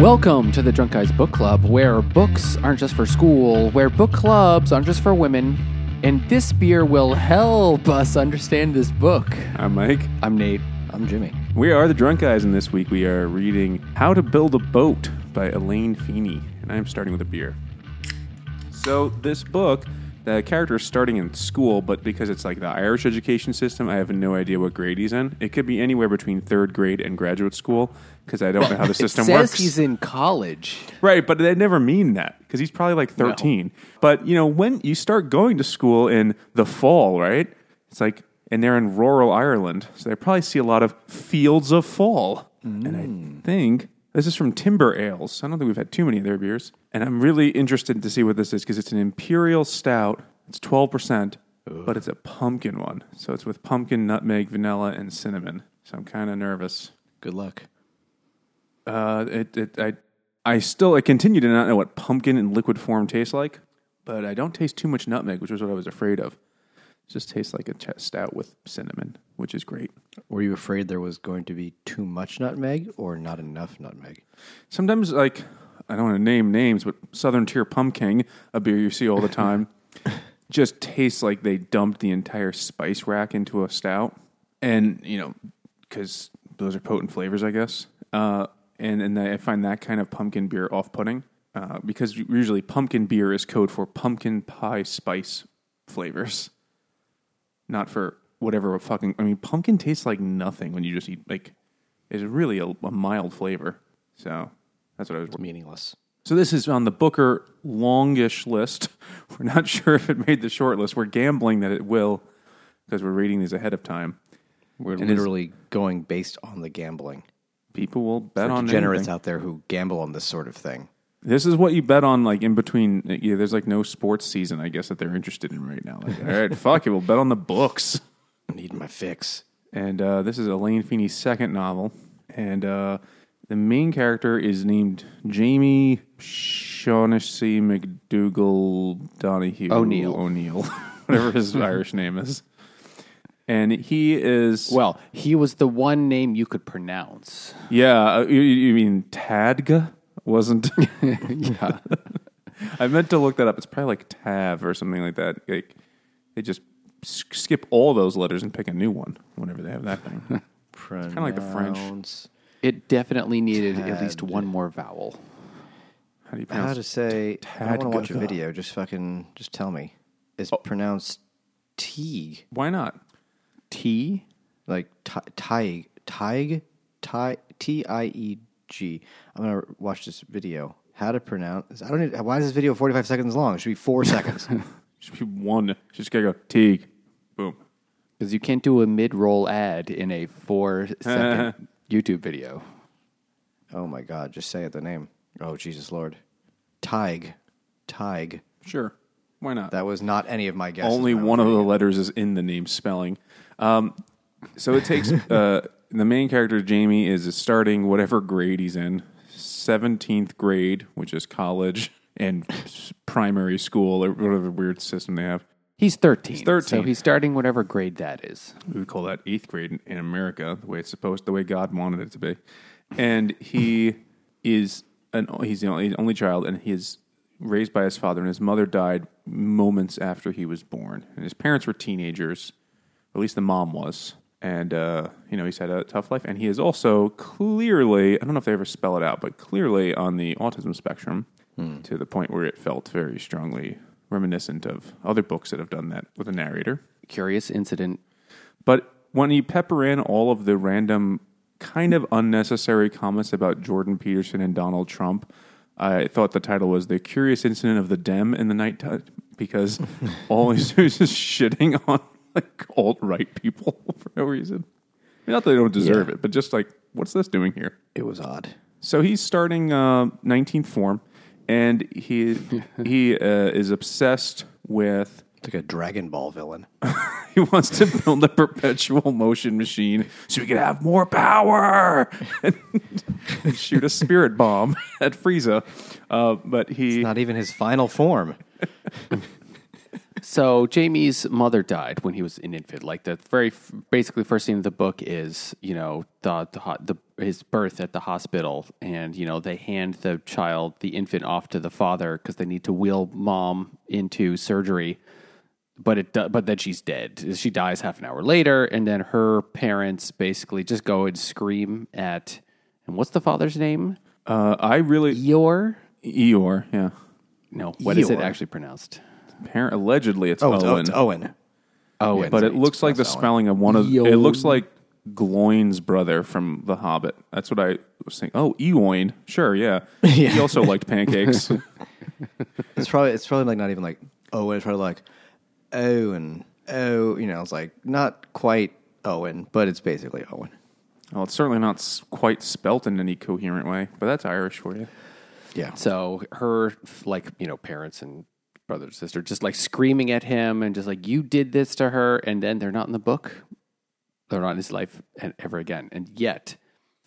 Welcome to the Drunk Guys Book Club, where books aren't just for school, where book clubs aren't just for women, and this beer will help us understand this book. I'm Mike. I'm Nate. I'm Jimmy. We are the Drunk Guys, and this week we are reading How to Build a Boat by Elaine Feeney, and I'm starting with a beer. So, this book, the character is starting in school, but because it's like the Irish education system, I have no idea what grade he's in. It could be anywhere between third grade and graduate school because I don't know how the system it says works. he's in college. Right, but they never mean that because he's probably like 13. But, you know, when you start going to school in the fall, right? It's like, and they're in rural Ireland. So they probably see a lot of fields of fall. And I mm. think this is from Timber Ales. I don't think we've had too many of their beers. And I'm really interested to see what this is because it's an imperial stout. It's 12%, but it's a pumpkin one. So it's with pumpkin, nutmeg, vanilla, and cinnamon. So I'm kind of nervous. Good luck. Uh, it, it, I, I still, I continue to not know what pumpkin in liquid form tastes like, but I don't taste too much nutmeg, which was what I was afraid of. It just tastes like a ch- stout with cinnamon, which is great. Were you afraid there was going to be too much nutmeg or not enough nutmeg? Sometimes, like, I don't want to name names, but Southern Tier Pumpkin, a beer you see all the time, just tastes like they dumped the entire spice rack into a stout. And, you know, because those are potent flavors, I guess. Uh, and, and I find that kind of pumpkin beer off putting uh, because usually pumpkin beer is code for pumpkin pie spice flavors, not for whatever fucking. I mean, pumpkin tastes like nothing when you just eat, like, it's really a, a mild flavor. So that's what I was. Meaningless. So this is on the Booker longish list. We're not sure if it made the short list. We're gambling that it will because we're reading these ahead of time. We're is- literally going based on the gambling. People will bet For on degenerates anything. out there who gamble on this sort of thing. This is what you bet on, like in between. Yeah, there's like no sports season, I guess, that they're interested in right now. Like, all right, fuck it, we'll bet on the books. I need my fix. And uh, this is Elaine Feeney's second novel, and uh, the main character is named Jamie Shaughnessy McDougal Donahue O'Neill. O'Neill, whatever his Irish name is. And he is Well, he was the one name you could pronounce. yeah. uh, You, you mean Tadga? Wasn't yeah. I meant to look that up. It's probably like Tav or something like that. Like they just skip all those letters and pick a new one whenever they have that thing. Kind of like the French. It definitely needed at least one more vowel. How do you pronounce? How pronounce to say? I don't want to watch a video. Just fucking, just tell me. It's Oh. pronounced T, Why not? T. like Tieg, Tieg, Ti- T I E G. I'm gonna watch this video. How to pronounce? I don't. Need, why is this video 45 seconds long? It should be four seconds. Should be one. Just gotta go Teague. Boom. Because you can't do a mid roll ad in a four second YouTube video. Oh my God! Just say it. The name. Oh Jesus Lord. Tig. Tig. Sure. Why not? That was not any of my guesses. Only when I one of the letters is in the name spelling. Um, so it takes uh, the main character Jamie is starting whatever grade he's in, seventeenth grade, which is college and primary school or whatever weird system they have. He's 13. He's 13. So he's starting whatever grade that is. we would call that eighth grade in, in America, the way it's supposed, the way God wanted it to be. And he is an he's the only, only child, and he is raised by his father, and his mother died moments after he was born. And his parents were teenagers, at least the mom was. And uh, you know he's had a tough life, and he is also clearly I don't know if they ever spell it out, but clearly on the autism spectrum to the point where it felt very strongly reminiscent of other books that have done that with a narrator. Curious incident. But when you pepper in all of the random, kind of unnecessary comments about Jordan Peterson and Donald Trump, I thought the title was "The Curious Incident of the Dem in the Night Time" because all he's doing is just shitting on like alt right people for no reason. I mean, not that they don't deserve Yeah. it, but just like, what's this doing here? It was odd. So he's starting uh, 19th form, and he he uh, is obsessed with It's like a Dragon Ball villain. He wants to build a perpetual motion machine so he can have more power and shoot a spirit bomb at Frieza. Uh, but he Not even his final form. So Jamie's mother died when he was an infant. Like the very basically first scene of the book is you know the the, the his birth at the hospital, and you know they hand the child, the infant, off to the father because they need to wheel mom into surgery. But it but then she's dead. She dies half an hour later, and then her parents basically just go and scream at. And what's the father's name? Uh, I really Eeyore? Eeyore, yeah. No, what is it actually pronounced? Apparent, allegedly, it's Oh, it's, oh, Owen, Owen. Oh, but it looks like the Owen. spelling of one of. Eoin. It looks like Gloin's brother from The Hobbit. That's what I was thinking. Oh, Eoin, sure, yeah. He also liked pancakes. It's probably it's probably like not even like Owen. It's probably like Owen. Oh, you know, it's like not quite Owen, but it's basically Owen. well, it's certainly not s- quite spelt in any coherent way, but that's Irish for you. Yeah. So her like you know parents and brother and sister just like screaming at him and just like you did this to her, and then they're not in the book, they're not in his life and ever again, and yet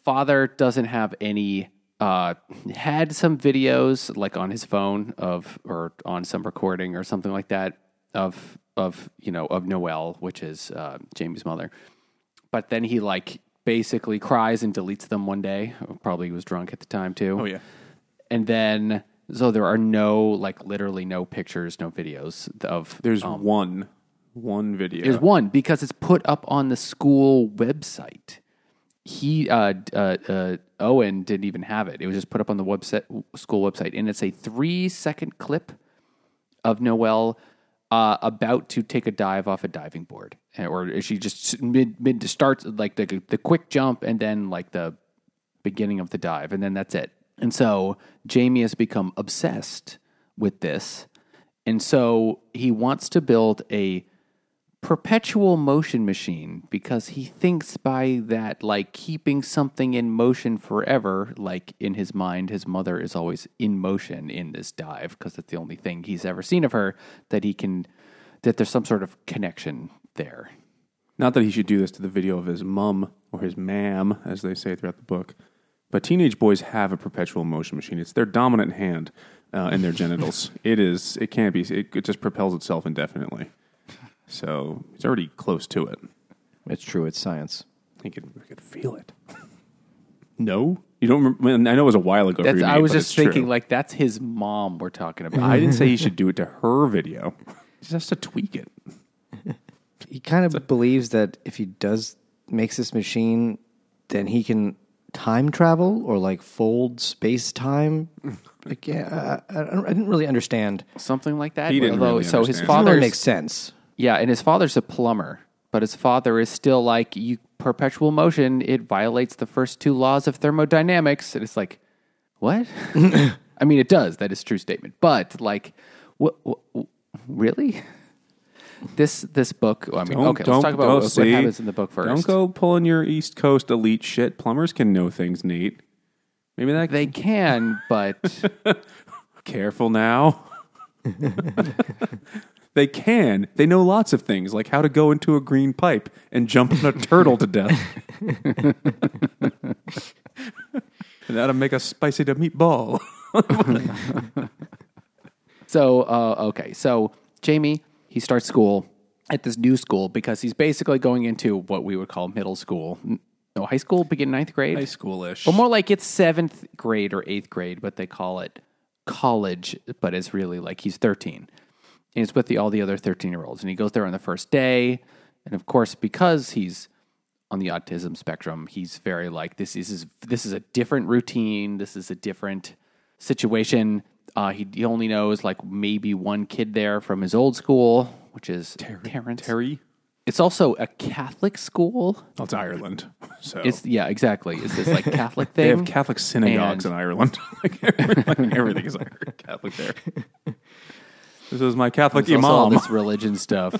father doesn't have any. Uh, had some videos like on his phone of or on some recording or something like that of of you know of Noelle, which is uh, Jamie's mother. But then he like basically cries and deletes them one day. Probably he was drunk at the time too Oh yeah. and then so there are no like literally no pictures no videos of There's um, one, one video. there's one because it's put up on the school website he uh, uh uh owen didn't even have it it was just put up on the website school website and it's a three second clip of noelle uh, about to take a dive off a diving board, or is she just mid mid to starts like the the quick jump and then like the beginning of the dive, and then that's it. And so Jamie has become obsessed with this. And so he wants to build a perpetual motion machine because he thinks by that, like keeping something in motion forever, like in his mind, his mother is always in motion in this dive because it's the only thing he's ever seen of her that he can, that there's some sort of connection there. Not that he should do this to the video of his mum or his mam, as they say throughout the book. But teenage boys have a perpetual motion machine. It's their dominant hand uh, in their genitals. it is. It can't be. It, it just propels itself indefinitely. So it's already close to it. It's true. It's science. He could, he could feel it. No, you don't. Remember, I know it was a while ago. for That's, you, I Nate, was but just it's true. thinking, like, that's his mom we're talking about. I didn't say he should do it to her video. He just has to tweak it. He kind of believes that if he does makes this machine, then he can time travel or like fold space time. Like, yeah, I, I, don't- I didn't really understand. Something like that. He didn't really so his understand. Doesn't really father make sense. Yeah, and his father's a plumber, but his father is still like you perpetual motion, it violates the first two laws of thermodynamics. And it's like, what? I mean, it does. That is a true statement. But like, what, really? This this book. I mean, Don't- okay, let's don't- talk about don't what, what see. happens in the book 1st Don't go pulling your East Coast elite shit. Plumbers can know things, Nate. Maybe that. They can, but careful now. they can. They know lots of things, like how to go into a green pipe and jump on a turtle to death, and how to make a spicy to meatball. So, uh, okay. So, Jamie, he starts school at this new school because he's basically going into what we would call middle school. No, high school, begin ninth grade. High schoolish. But more like it's seventh grade or eighth grade, but they call it college, but it's really like he's 13. And it's with the, all the other 13 year olds. And he goes there on the first day. And of course, because he's on the autism spectrum, he's very like, this is, this is a different routine. This is a different situation. Uh, he, he only knows like maybe one kid there from his old school, which is Terrence. Terry. It's also a Catholic school. Well, it's Ireland, so It's yeah, exactly. It's this like Catholic thing. they have Catholic synagogues in Ireland. like, every- like, everything is Catholic there. This is my Catholic There's also all imam. this religion stuff.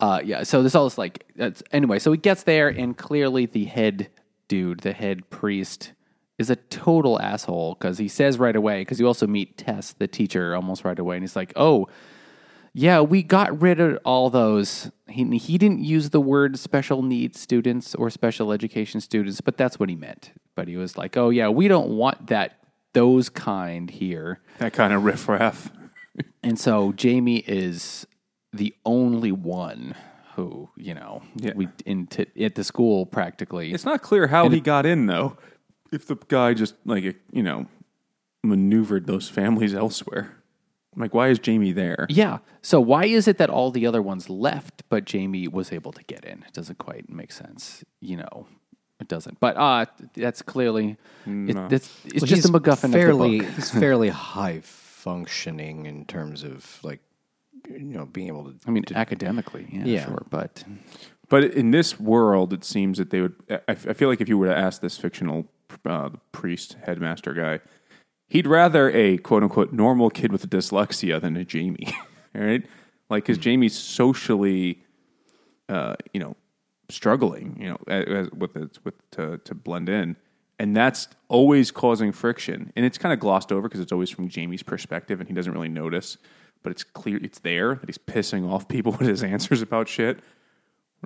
uh, yeah, so there's all this like that's, anyway. So he gets there, and clearly the head dude, the head priest, is a total asshole because he says right away. Because you also meet Tess, the teacher, almost right away, and he's like, "Oh, yeah, we got rid of all those." He he didn't use the word special needs students or special education students, but that's what he meant. But he was like, "Oh yeah, we don't want that." Those kind here. that kind of riffraff. and so Jamie is the only one who you know Yeah. we into at the school practically. It's not clear how he got in though. If the guy just like you know maneuvered those families elsewhere, like why is Jamie there? yeah. So why is it that all the other ones left, but Jamie was able to get in? It doesn't quite make sense. You know, it doesn't. But uh that's clearly it, it's, it's Well, just he's a MacGuffin fairly, of the book. He's fairly high functioning in terms of like you know being able to. I mean, academically, yeah, Yeah. sure, but But in this world, it seems that they would. I, I feel like if you were to ask this fictional uh, the priest headmaster guy, he'd rather a quote unquote normal kid with dyslexia than a Jamie, all right? Like, because Jamie's socially, uh, you know, struggling, you know, as, with it, with to to blend in, and that's always causing friction. And it's kind of glossed over because it's always from Jamie's perspective, and he doesn't really notice. But it's clear it's there that he's pissing off people with his answers about shit.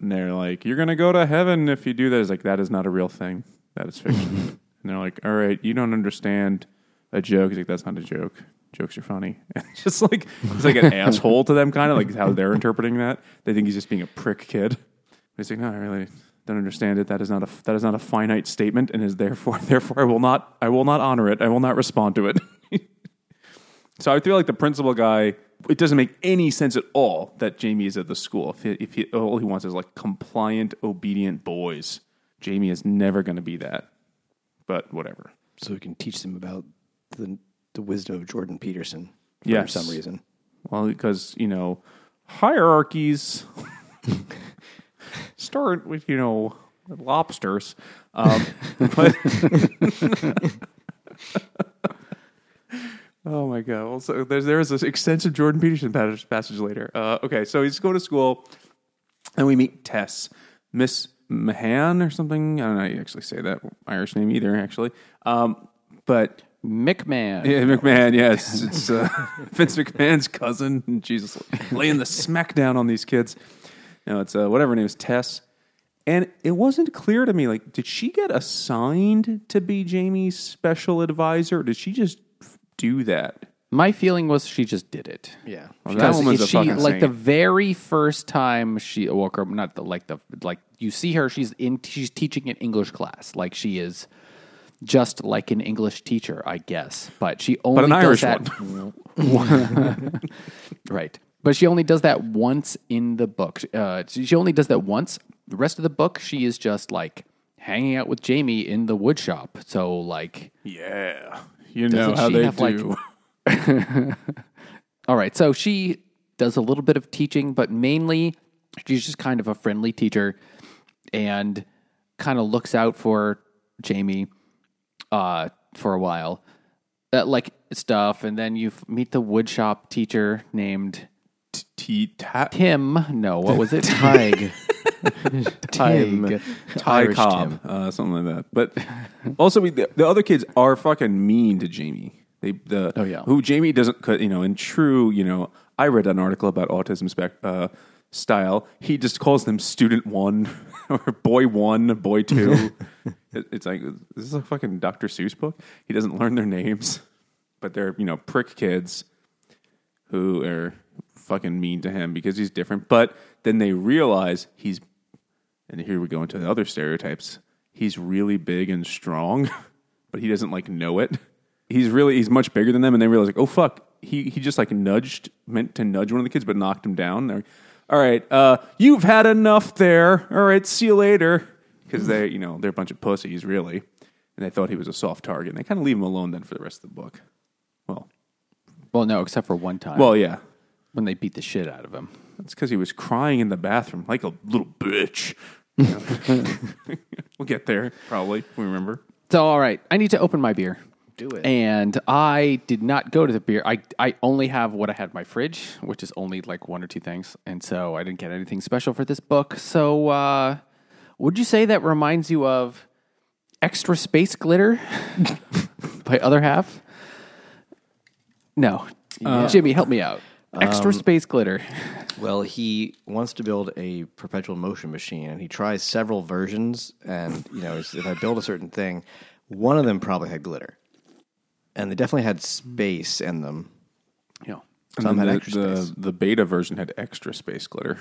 And they're like, "You're gonna go to heaven if you do that." It's like that is not a real thing. That is fiction. and they're like, "All right, you don't understand a joke." He's like, "That's not a joke. Jokes are funny." And it's just like he's like an asshole to them, kind of like how they're interpreting that. They think he's just being a prick kid. He's like, "No, I really don't understand it. That is not a that is not a finite statement, and is therefore therefore I will not I will not honor it. I will not respond to it." So I feel like the principal guy. It doesn't make any sense at all that Jamie is at the school. If he, if he, all he wants is like compliant, obedient boys, Jamie is never going to be that. But whatever. So we can teach them about the the wisdom of Jordan Peterson for Yes. some reason. Well, because you know hierarchies start with you know lobsters, um, but oh my god! Well, so there's there's this extensive Jordan Peterson passage, passage later. Uh, okay, so he's going to school, and we meet Tess, Miss Mahan or something. I don't know how you actually say that Irish name either, actually. Um, but McMahon. yeah, McMahon. Yes, it's uh, Vince McMahon's cousin. Jesus, laying the smackdown on these kids. No, it's uh, whatever her name is, Tess. And it wasn't clear to me. Like, did she get assigned to be Jamie's special advisor? Or did she just do that? My feeling was she just did it. Yeah. Well, that Because woman's a she fucking like the very first time she woke up, not the like the like you see her, she's in she's teaching an English class, like she is just like an English teacher, I guess. But she only an does Irish that right. But she only does that once in the book. Uh, she only does that once. The rest of the book, she is just like hanging out with Jamie in the woodshop. So like, Yeah, you know how they have, like, do. All right. So she does a little bit of teaching, but mainly she's just kind of a friendly teacher and kind of looks out for Jamie uh, for a while. Uh, like stuff. And then you meet the woodshop teacher named T Tim. No, what was it? Tig. Tim. Tig. Ty Cobb, uh, something like that. But also, we, the, the other kids are fucking mean to Jamie. They the Oh, yeah. who Jamie doesn't. You know, in true, you know, I read an article about autism spec uh, style. He just calls them student one or boy one, boy two. It- it's like this is a fucking Dr. Seuss book. He doesn't learn their names, but they're you know prick kids who are fucking mean to him because he's different. But then they realize he's, and here we go into the other stereotypes. He's really big and strong, but he doesn't like know it. He's really he's much bigger than them, and they realize like, oh fuck, he he just like nudged, meant to nudge one of the kids, but knocked him down. They're all right. Uh, you've had enough there. All right, see you later. Because they, you know, they're a bunch of pussies, really, and they thought he was a soft target. And they kind of leave him alone then for the rest of the book. Well, Well, no, except for one time well, yeah. when they beat the shit out of him. That's because he was crying in the bathroom like a little bitch. You know? we'll get there probably. if We remember. So, all right, I need to open my beer. Do it. And I did not go to the beer. I, I only have what I had in my fridge, which is only like one or two things. And so I didn't get anything special for this book. So, uh, would you say that reminds you of Extra Space Glitter by Other Half? No. Jimmy, help me out. Extra Space Glitter. Well, he wants to build a perpetual motion machine, and he tries several versions. And you know, if I build a certain thing, one of them probably had glitter, and they definitely had space in them. Yeah. And Some then had the, extra the, space. the beta version had extra space glitter.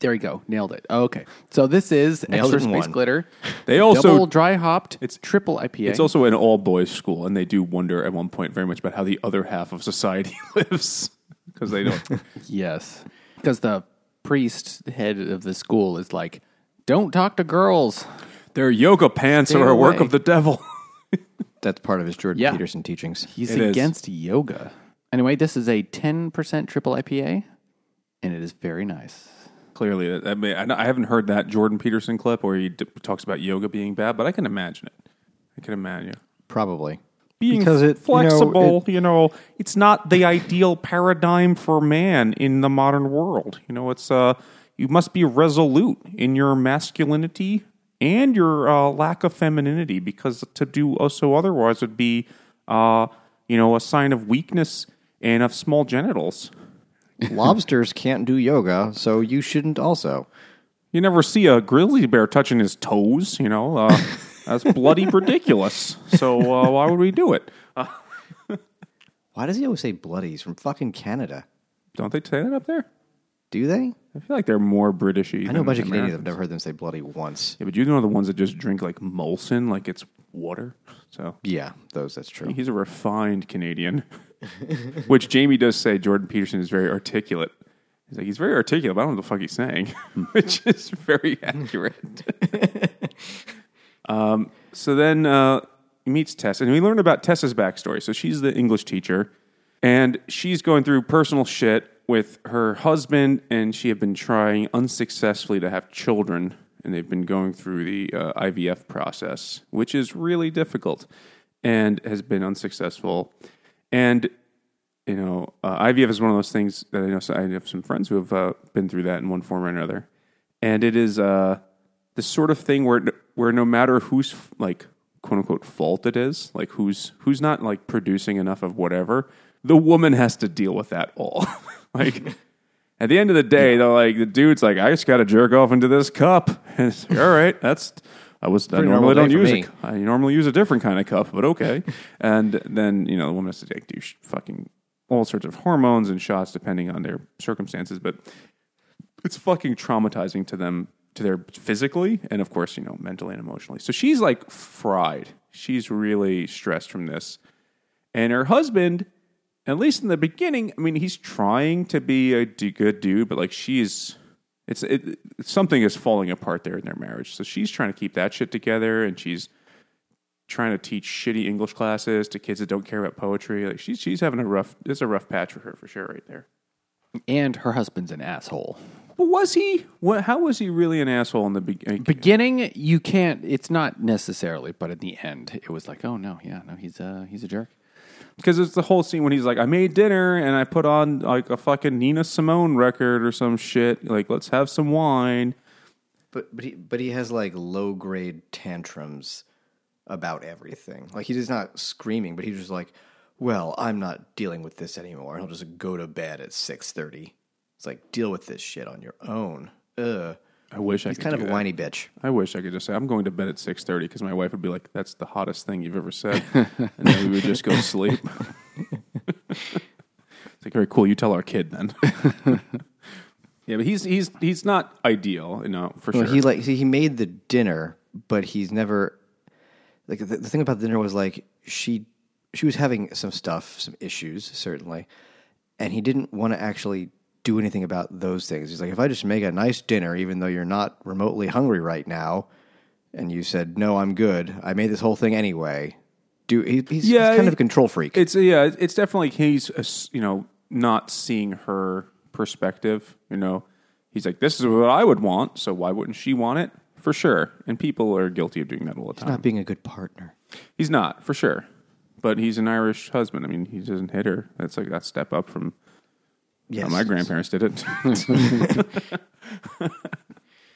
There you go. Nailed it. Oh, okay. So this is Nailed extra space one. glitter. They also double dry hopped. It's- triple IPA. It's also an all boys school, and they do wonder at one point very much about how the other half of society lives because they don't. yes, because the priest head of the school is like, "Don't talk to girls." Their yoga pants Stay are a work of the devil. That's part of his Jordan Yeah. Peterson teachings. He's It is. against yoga. Anyway, this is a ten percent triple IPA, and it is very nice. Clearly, I, mean, I know- I haven't heard that Jordan Peterson clip where he d- talks about yoga being bad, but I can imagine it. I can imagine Probably. being Because it- you know, flexible. You know, it's not the ideal paradigm for man in the modern world. You know, it's uh, you must be resolute in your masculinity and your uh, lack of femininity, because to do so otherwise would be, uh, you know, a sign of weakness and of small genitals. Lobsters can't do yoga, so you shouldn't also. You never see a grizzly bear touching his toes, you know. Uh, that's bloody ridiculous. So uh, why would we do it? Why does he always say bloody? He's from fucking Canada. don't they say that up there? Do they? I feel like they're more Britishy. I know a bunch of Canadians. I've never heard them say bloody once. Yeah, but you know the ones that just drink like Molson, like it's water. So Yeah, those. That's true. he's a refined Canadian, which Jamie does say. Jordan Peterson is very articulate. He's like he's very articulate, but I don't know what the fuck he's saying, which is very accurate. um, so then uh, he meets Tess, and we learn about Tessa's backstory. So she's the English teacher, and she's going through personal shit with her husband, and she had been trying unsuccessfully to have children, and they've been going through the uh, IVF process, which is really difficult, and has been unsuccessful. And you know, uh, IVF is one of those things that I know. So I have some friends who have uh, been through that in one form or another, and it is uh, the sort of thing where where no matter whose like quote unquote fault it is, like who's who's not like producing enough of whatever, the woman has to deal with that all. like at the end of the day, they're like the dude's like, I just got to jerk off into this cup. And it's like, all right, that's. I was I normally normal don't use me. it. I normally use a different kind of cup, but okay. and then you know the woman has to take do fucking all sorts of hormones and shots depending on their circumstances, but it's fucking traumatizing to them to their physically and of course you know mentally and emotionally. So she's like fried. She's really stressed from this, and her husband. At least in the beginning, I mean, he's trying to be a d- good dude, but like she's it's it, something is falling apart there in their marriage. So she's trying to keep that shit together, and she's trying to teach shitty English classes to kids that don't care about poetry. Like she's she's having a rough. It's a rough patch for her for sure, right there. And her husband's an asshole. But was he? What? How was he really an asshole in the beginning? Beginning, you can't. It's not necessarily, but at the end, it was like, oh no, yeah, no, he's a he's a jerk. Because it's the whole scene when he's like, "I made dinner and I put on like a fucking Nina Simone record or some shit. Like, let's have some wine." But but he but he has like low grade tantrums about everything. Like he's not screaming, but he's just like, "Well, I'm not dealing with this anymore." He'll just go to bed at six thirty. It's like deal with this shit on your own. Ugh. I wish I He's could kind of a that. whiny bitch. I wish I could just say I'm going to bed at six thirty because my wife would be like, "That's the hottest thing you've ever said," and then we would just go sleep. it's like very cool. You tell our kid then. yeah, but he's he's he's not ideal, you know, for Well, sure. he like see, he made the dinner, but he's never like the, the thing about the dinner was like she she was having some stuff, some issues certainly, and he didn't want to actually do anything about those things. He's like, if I just make a nice dinner, even though you're not remotely hungry right now, and you said no, I'm good. I made this whole thing anyway. Do he, he's, Yeah, he's kind it- of a control freak. It's yeah, it's definitely he's uh, you know not seeing her perspective. You know, he's like, "This is what I would want, so why wouldn't she want it?" For sure, and people are guilty of doing that all the time. not being a good partner. He's not for sure, but he's an Irish husband. I mean, he doesn't hit her. That's like that step up from Yes, my grandparents did it.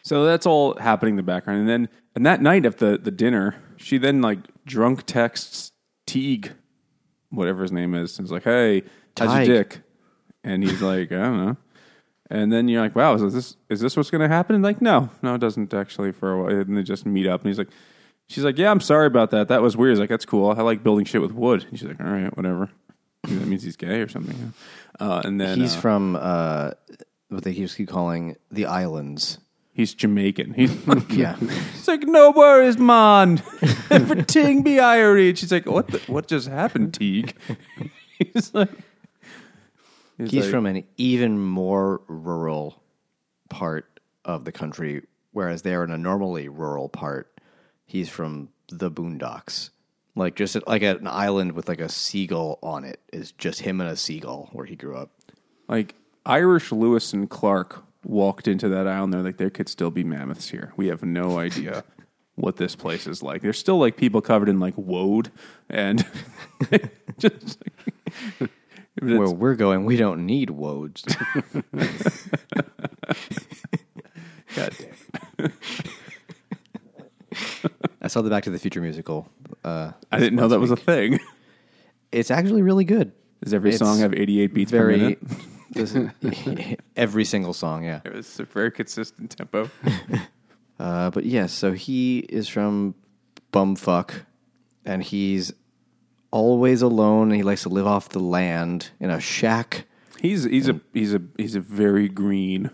so that's all happening in the background, and then and that night at the the dinner, she then like drunk texts Teague, whatever his name is, and is like, "Hey, how's your dick?" And he's like, "I don't know." And then you're like, "Wow, is this is this what's going to happen?" And like, no, no, it doesn't actually. For a while, and they just meet up, and he's like, "She's like, yeah, I'm sorry about that. That was weird." He's like, "That's cool. I like building shit with wood." And she's like, "All right, whatever." That means he's gay or something. Uh, and then He's uh, from uh, what they keep calling the islands. he's Jamaican. He's Yeah. It's like no worries, man. Everything be Irish. She's like, what? The, what just happened, Teague? he's like, He's like- from an even more rural part of the country, whereas they're in a normally rural part. He's from the boondocks. Like just like an island with like a seagull on it is just him and a seagull where he grew up. like Irish Lewis and Clark walked into that island. They're like, there could still be mammoths here. We have no idea what this place is like. There's still like people covered in like woad and just. Like, Where we're going, we don't need woads. God damn. I saw the Back to the Future musical. Uh, I didn't know that was a thing. it's actually really good. Does every It's song have 88 beats per minute? this every single song, yeah. It was a very consistent tempo. Uh, but yes, so he is from bumfuck, and he's always alone. And he likes to live off the land in a shack. He's he's a he's a he's a very green,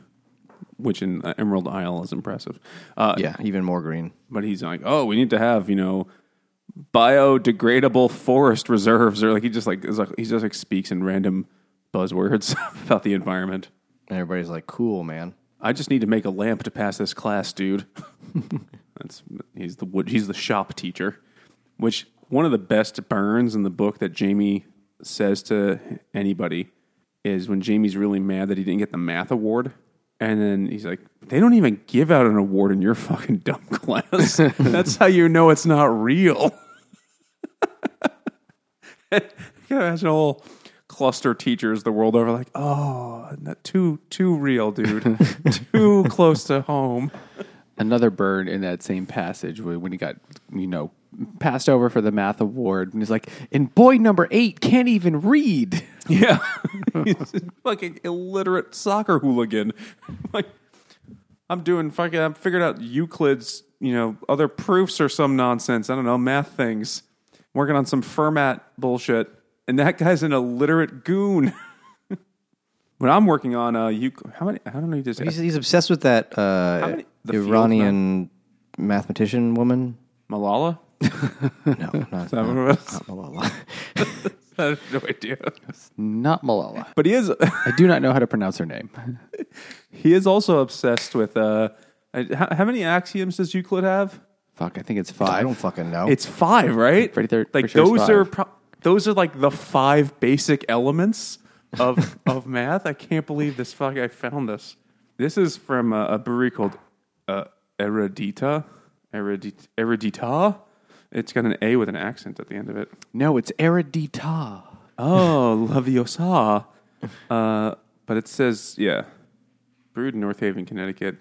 which in uh, Emerald Isle is impressive. Uh, Yeah, even more green. but he's like, oh, we need to have you know biodegradable forest reserves, or like he just like is like he just like speaks in random buzzwords about the environment. And everybody's like, "Cool, man." I just need to make a lamp to pass this class, dude. That's he's the wood. He's the shop teacher. Which one of the best burns in the book that Jamie says to anybody is when Jamie's really mad that he didn't get the math award, and then he's like, "They don't even give out an award in your fucking dumb class. That's how you know it's not real." you can imagine all cluster teachers the world over, like, "Oh, not too too real, dude. too close to home." Another bird in that same passage when he got, you know, passed over for the math award, and he's like, "And boy number eight can't even read." Yeah, he's a fucking illiterate soccer hooligan. like, I'm doing fucking. I'm figured out Euclid's, you know, other proofs or some nonsense. I don't know math things. working on some Fermat bullshit, and that guy's an illiterate goon. when I'm working on uh, Euclid, how many? I don't know. You just He's, he's obsessed with that uh, many- the field Iranian mathematician woman. Malala. No, not, what it not Malala. I have no idea. Not Malala. But he is. I do not know how to pronounce her name. he is also obsessed with. Uh, how, how many axioms does Euclid have? Fuck, I think it's five. I don't fucking know. It's five, right? Pretty thir- like for sure it's those are five. pro- those are like the five basic elements of of math. I can't believe this. Fuck, I found this. This is from a, a brewery called uh, Eredita. Eredita. Eredita. It's got an A with an accent at the end of it. no, it's Eredita. Oh, Leviosa. Uh, but it says, yeah, brewed in North Haven, Connecticut.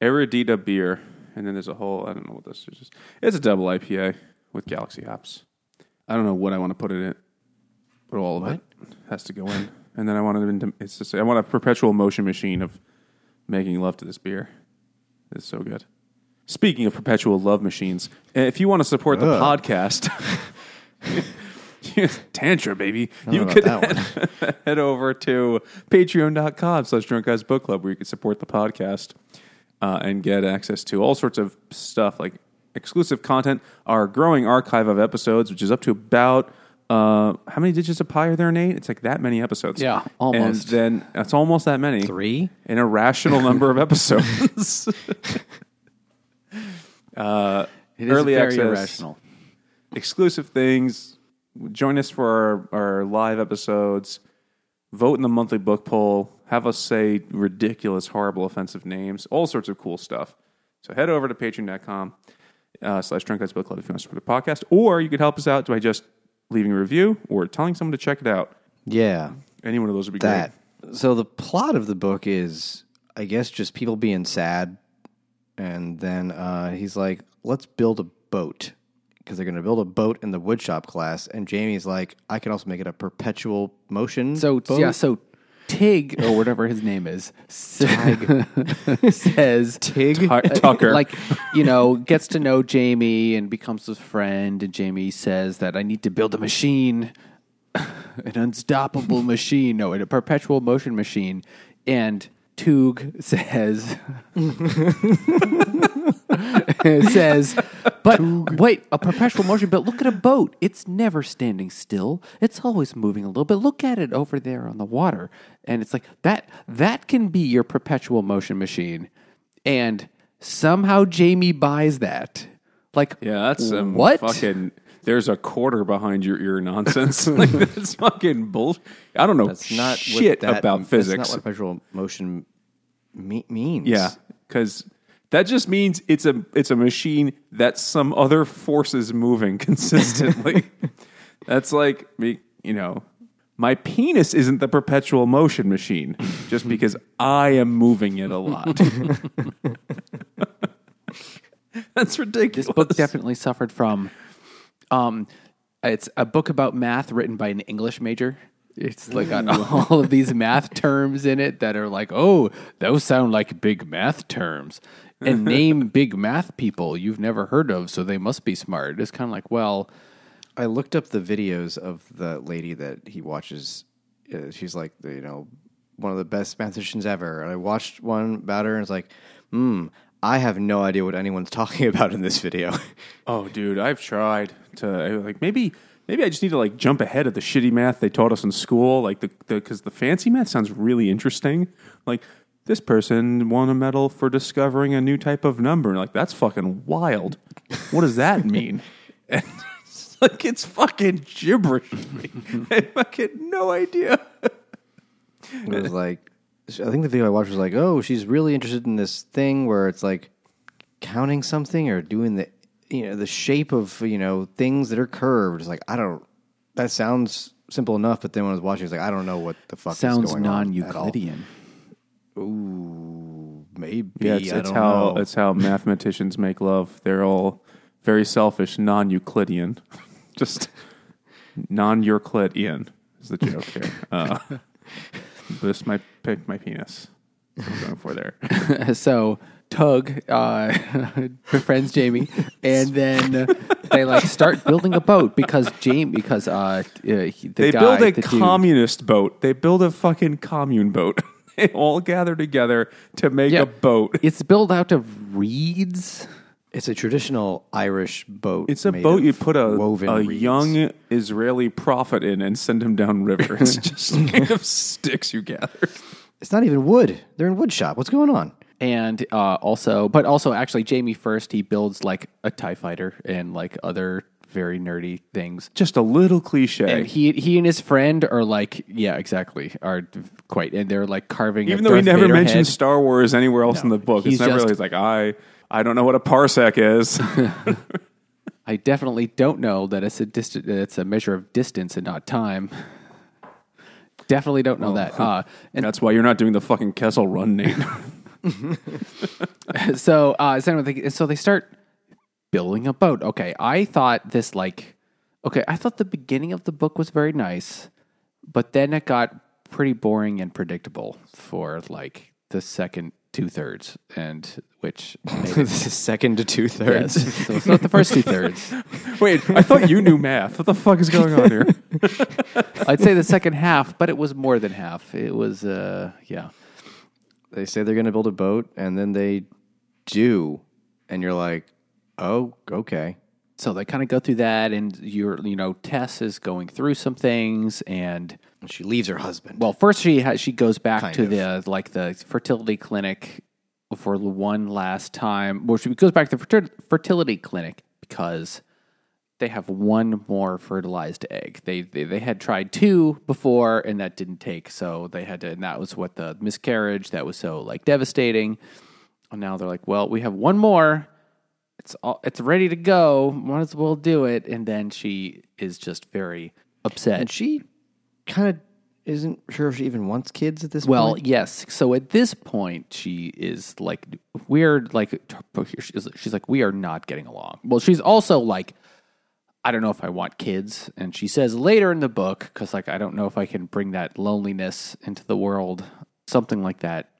Eredita beer. And then there's a whole, I don't know what this is. Just, it's a double IPA with Galaxy hops. I don't know what I want to put it in it, but all of it has to go in. And then I want it into, it's just, I want a perpetual motion machine of making love to this beer. It's so good. Speaking of perpetual love machines, if you want to support the Ugh. podcast, Tantra, baby. You know could about that head, head over to patreon.com slash drunk guys book club where you can support the podcast uh, and get access to all sorts of stuff like exclusive content, our growing archive of episodes, which is up to about uh, how many digits of pi are there, Nate? It's like that many episodes. Yeah, almost. And then that's almost that many. Three? An irrational number of episodes. uh, It is early very access irrational. exclusive things. Join us for our, our live episodes. Vote in the monthly book poll. Have us say ridiculous, horrible, offensive names. All sorts of cool stuff. So head over to patreon.com uh, slash Drunk Guys Book Club if you want to support the podcast. Or you could help us out by just leaving a review or telling someone to check it out. yeah, Any one of those would be that. great. So the plot of the book is, I guess, just people being sad, and then uh, he's like, "Let's build a boat." Because they're going to build a boat in the woodshop class, and Jamie's like, "I can also make it a perpetual motion." So boat. yeah, so Tig or whatever his name is says Tig? Tu- Tucker. like you know gets to know Jamie and becomes his friend, and Jamie says that I need to build a machine. an unstoppable machine, no, a perpetual motion machine. And Toog says, says, but wait, a perpetual motion, but look at a boat. It's never standing still. It's always moving a little bit. Look at it over there on the water. And it's like that, that can be your perpetual motion machine. And somehow Jamie buys that. Like, Yeah, that's some what? fucking. There's a quarter behind your ear nonsense. like that's fucking bullshit. I don't know That's not shit what that, about physics. That's not what perpetual motion me- means. yeah, because that just means it's a it's a machine that some other force is moving consistently. that's like me, you know. My penis isn't the perpetual motion machine just because I am moving it a lot. That's ridiculous. this book definitely suffered from um it's a book about math written by an english major it's like got all of these math terms in it that are like oh those sound like big math terms and name big math people you've never heard of so they must be smart it's kind of like well I looked up the videos of the lady that he watches. Uh, she's like, you know, one of the best mathematicians ever. And I watched one about her, and it's like, hmm, I have no idea what anyone's talking about in this video. Oh, dude, I've tried to like maybe maybe I just need to like jump ahead of the shitty math they taught us in school, like the because the, fancy math sounds really interesting. Like this person won a medal for discovering a new type of number. Like that's fucking wild. What does that mean? And it's like it's fucking gibberish. I fucking no idea. it was like, I think the video I watched was like, oh, she's really interested in this thing where it's like counting something or doing the, you know, the shape of you know things that are curved. It's like I don't. That sounds simple enough, but then when I was watching, it's like I don't know what the fuck sounds is going on at all. non-euclidean Ooh, maybe. Yeah, it's, I it's don't how know. it's how mathematicians make love. They're all very selfish, non-Euclidean, just non-Euclidean is the joke here. Uh, this might pick my penis. I'm going for there. so Tug uh, befriends Jamie, and then they like start building a boat because Jamie because uh, uh the They guy, build a the dude- communist boat. They build a fucking commune boat. they all gather together to make Yeah. a boat. It's built out of reeds. It's a traditional Irish boat. It's a boat you put a, woven a reeds. young Israeli prophet in and send him down river. It's just made of sticks you gather. It's not even wood. They're in wood shop. What's going on? And uh, also, but also actually, Jamie first he builds like a Tie Fighter and like other very nerdy things. Just a little cliche. And he he and his friend are like, yeah, exactly, are quite, and they're like carving. Even though he never Vader mentions head. Star Wars anywhere else in the book, he's it's never just- really like I I don't know what a parsec is. I definitely don't know that it's a dist- it's a measure of distance and not time. definitely don't know that. Uh, and That's why you're not doing the fucking Kessel Run, Nate. so uh, so, anyway, they, so they start building a boat. Okay, I thought this like okay, I thought the beginning of the book was very nice, but then it got pretty boring and predictable for like the second two thirds, and which it, Second to two yes. thirds. so it's not the first two thirds. Wait, I thought you knew math. What the fuck is going on here? I'd say the second half, but it was more than half. It was uh yeah. They say they're going to build a boat, and then they do, and you're like, oh, okay. So they kind of go through that, and you're, you know, Tess is going through some things, and And she leaves her husband. well, first she ha- she goes back Kind to of. the like the fertility clinic for the one last time. Well, she goes back to the fertil- fertility clinic because they have one more fertilized egg. They, they they had tried two before, and that didn't take. So they had to, and that was what the miscarriage that was so like devastating. And now they're like, well, we have one more. It's all, it's ready to go. Might as well do it. And then she is just very upset. and she kind of isn't sure if she even wants kids at this Well, point. yes. So at this point, she is like, we're like, she's like, we are not getting along. Well, she's also like, I don't know if I want kids. And she says later in the book, because like, I don't know if I can bring that loneliness into the world, something like that.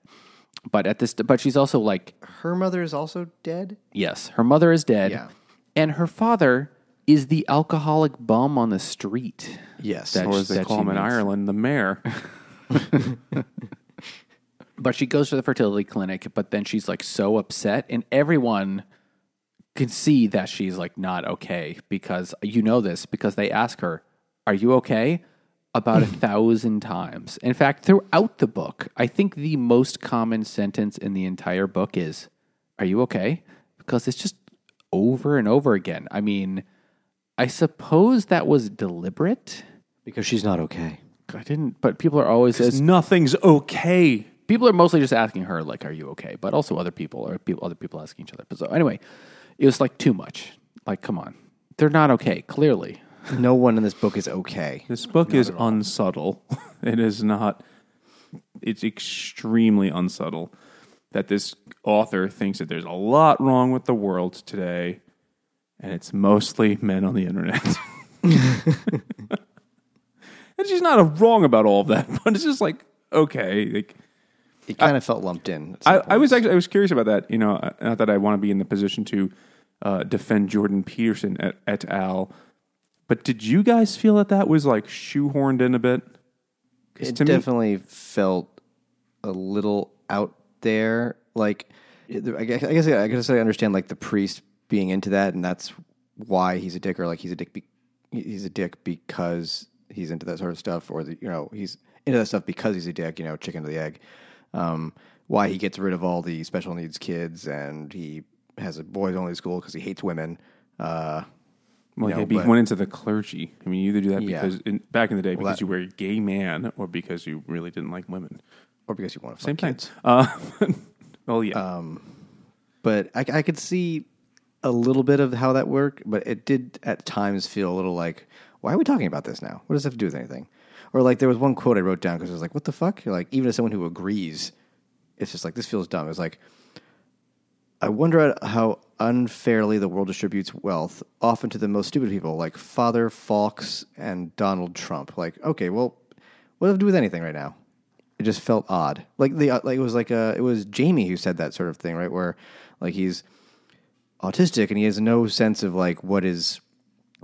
But at this, but she's also like, Her mother is also dead. yes, her mother is dead. Yeah. And her father is the alcoholic bum on the street. Yes. That- or as they call him in means. Ireland, the mayor. But she goes to the fertility clinic, but then she's like so upset, and everyone can see that she's like not okay because you know this because they ask her, Are you okay? about a thousand times. In fact, throughout the book, I think the most common sentence in the entire book is, Are you okay? Because it's just over and over again. I mean, I suppose that was deliberate. because she's not okay. I didn't, but people are always as Nothing's okay. people are mostly just asking her like are you okay but also other people or people other people asking each other but so anyway it was like too much like come on they're not okay clearly No one in this book is okay. This book is unsubtle. it is not. It's extremely unsubtle that this author thinks that there's a lot wrong with the world today, and it's mostly men on the internet. and she's not wrong about all of that, but it's just like okay, like It kind of felt lumped in. I, I was actually I was curious about that. You know, uh, not that I want to be in the position to uh, defend Jordan Peterson et, et al. But did you guys feel that that was like shoehorned in a bit? It me- definitely felt a little out there. Like, I guess I guess I guess I understand like the priest being into that, and that's why he's a dick, or like he's a dick. Be, he's a dick because he's into that sort of stuff, or the, you know he's into that stuff because he's a dick. You know, chicken to the egg. Um, why he gets rid of all the special needs kids, and he has a boys only school because he hates women. Uh, Well, you yeah, know, but- went into the clergy. I mean, you either do that Yeah. because in, back in the day because that- you were a gay man, or because you really didn't like women. or because you want to Same thing. kids. Uh, well, yeah, Um, but I, I could see a little bit of how that worked, but it did at times feel a little like, why are we talking about this now? What does that have to do with anything? Or like there was one quote I wrote down because I was like, what the fuck? You're like, even as someone who agrees, it's just like, this feels dumb. It's like, I wonder how unfairly the world distributes wealth, often to the most stupid people, like Father Fox and Donald Trump. Like, okay, well, what does it have to do with anything right now? It just felt odd. Like the like it was like uh it was Jamie who said that sort of thing, right? Where like he's autistic and he has no sense of like what is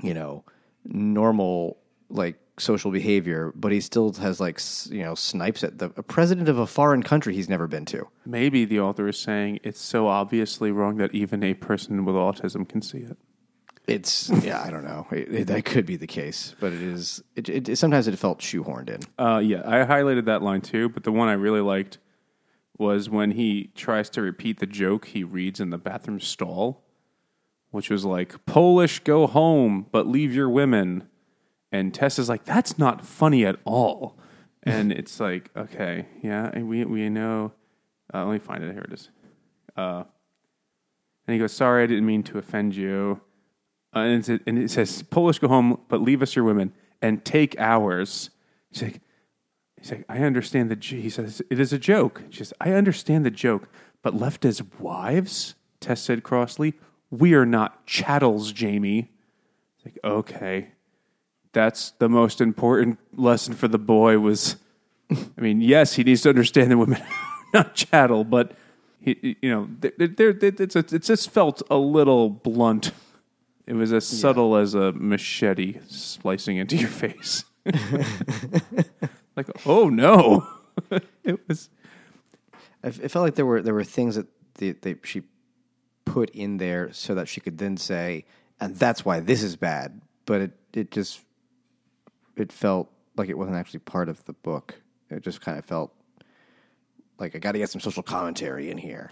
you know normal like social behavior, but he still has like you know snipes at the a president of a foreign country he's never been to. maybe the author is saying it's so obviously wrong that even a person with autism can see it. It's yeah, I don't know. It, it- that could be the case, but it is. It- sometimes it felt shoehorned in. Uh, yeah, I highlighted that line too, but the one I really liked was when he tries to repeat the joke he reads in the bathroom stall, which was like, Polish, go home, but leave your women. And Tess is like, that's not funny at all. And it's like, okay, yeah, we, we know. Uh, let me find it. Here it is. Uh, and he goes, sorry, I didn't mean to offend you. Uh, and, it, and it says, Polish, go home, but leave us your women and take ours. He's like, he's like, I understand the. j-" He says it is a joke. She says, I understand the joke, but left as wives, Tess said crossly, we are not chattels, Jamie. It's like, okay, that's the most important lesson for the boy. Was, I mean, yes, he needs to understand that women are not chattel, but he, you know, there, there, it's a, it just felt a little blunt. It was as subtle as a machete slicing into your face. like, oh no, it was. I It felt like there were there were things that the, they, she put in there so that she could then say, and that's why this is bad. But it it just it felt like it wasn't actually part of the book. It just kind of felt like I got to get some social commentary in here.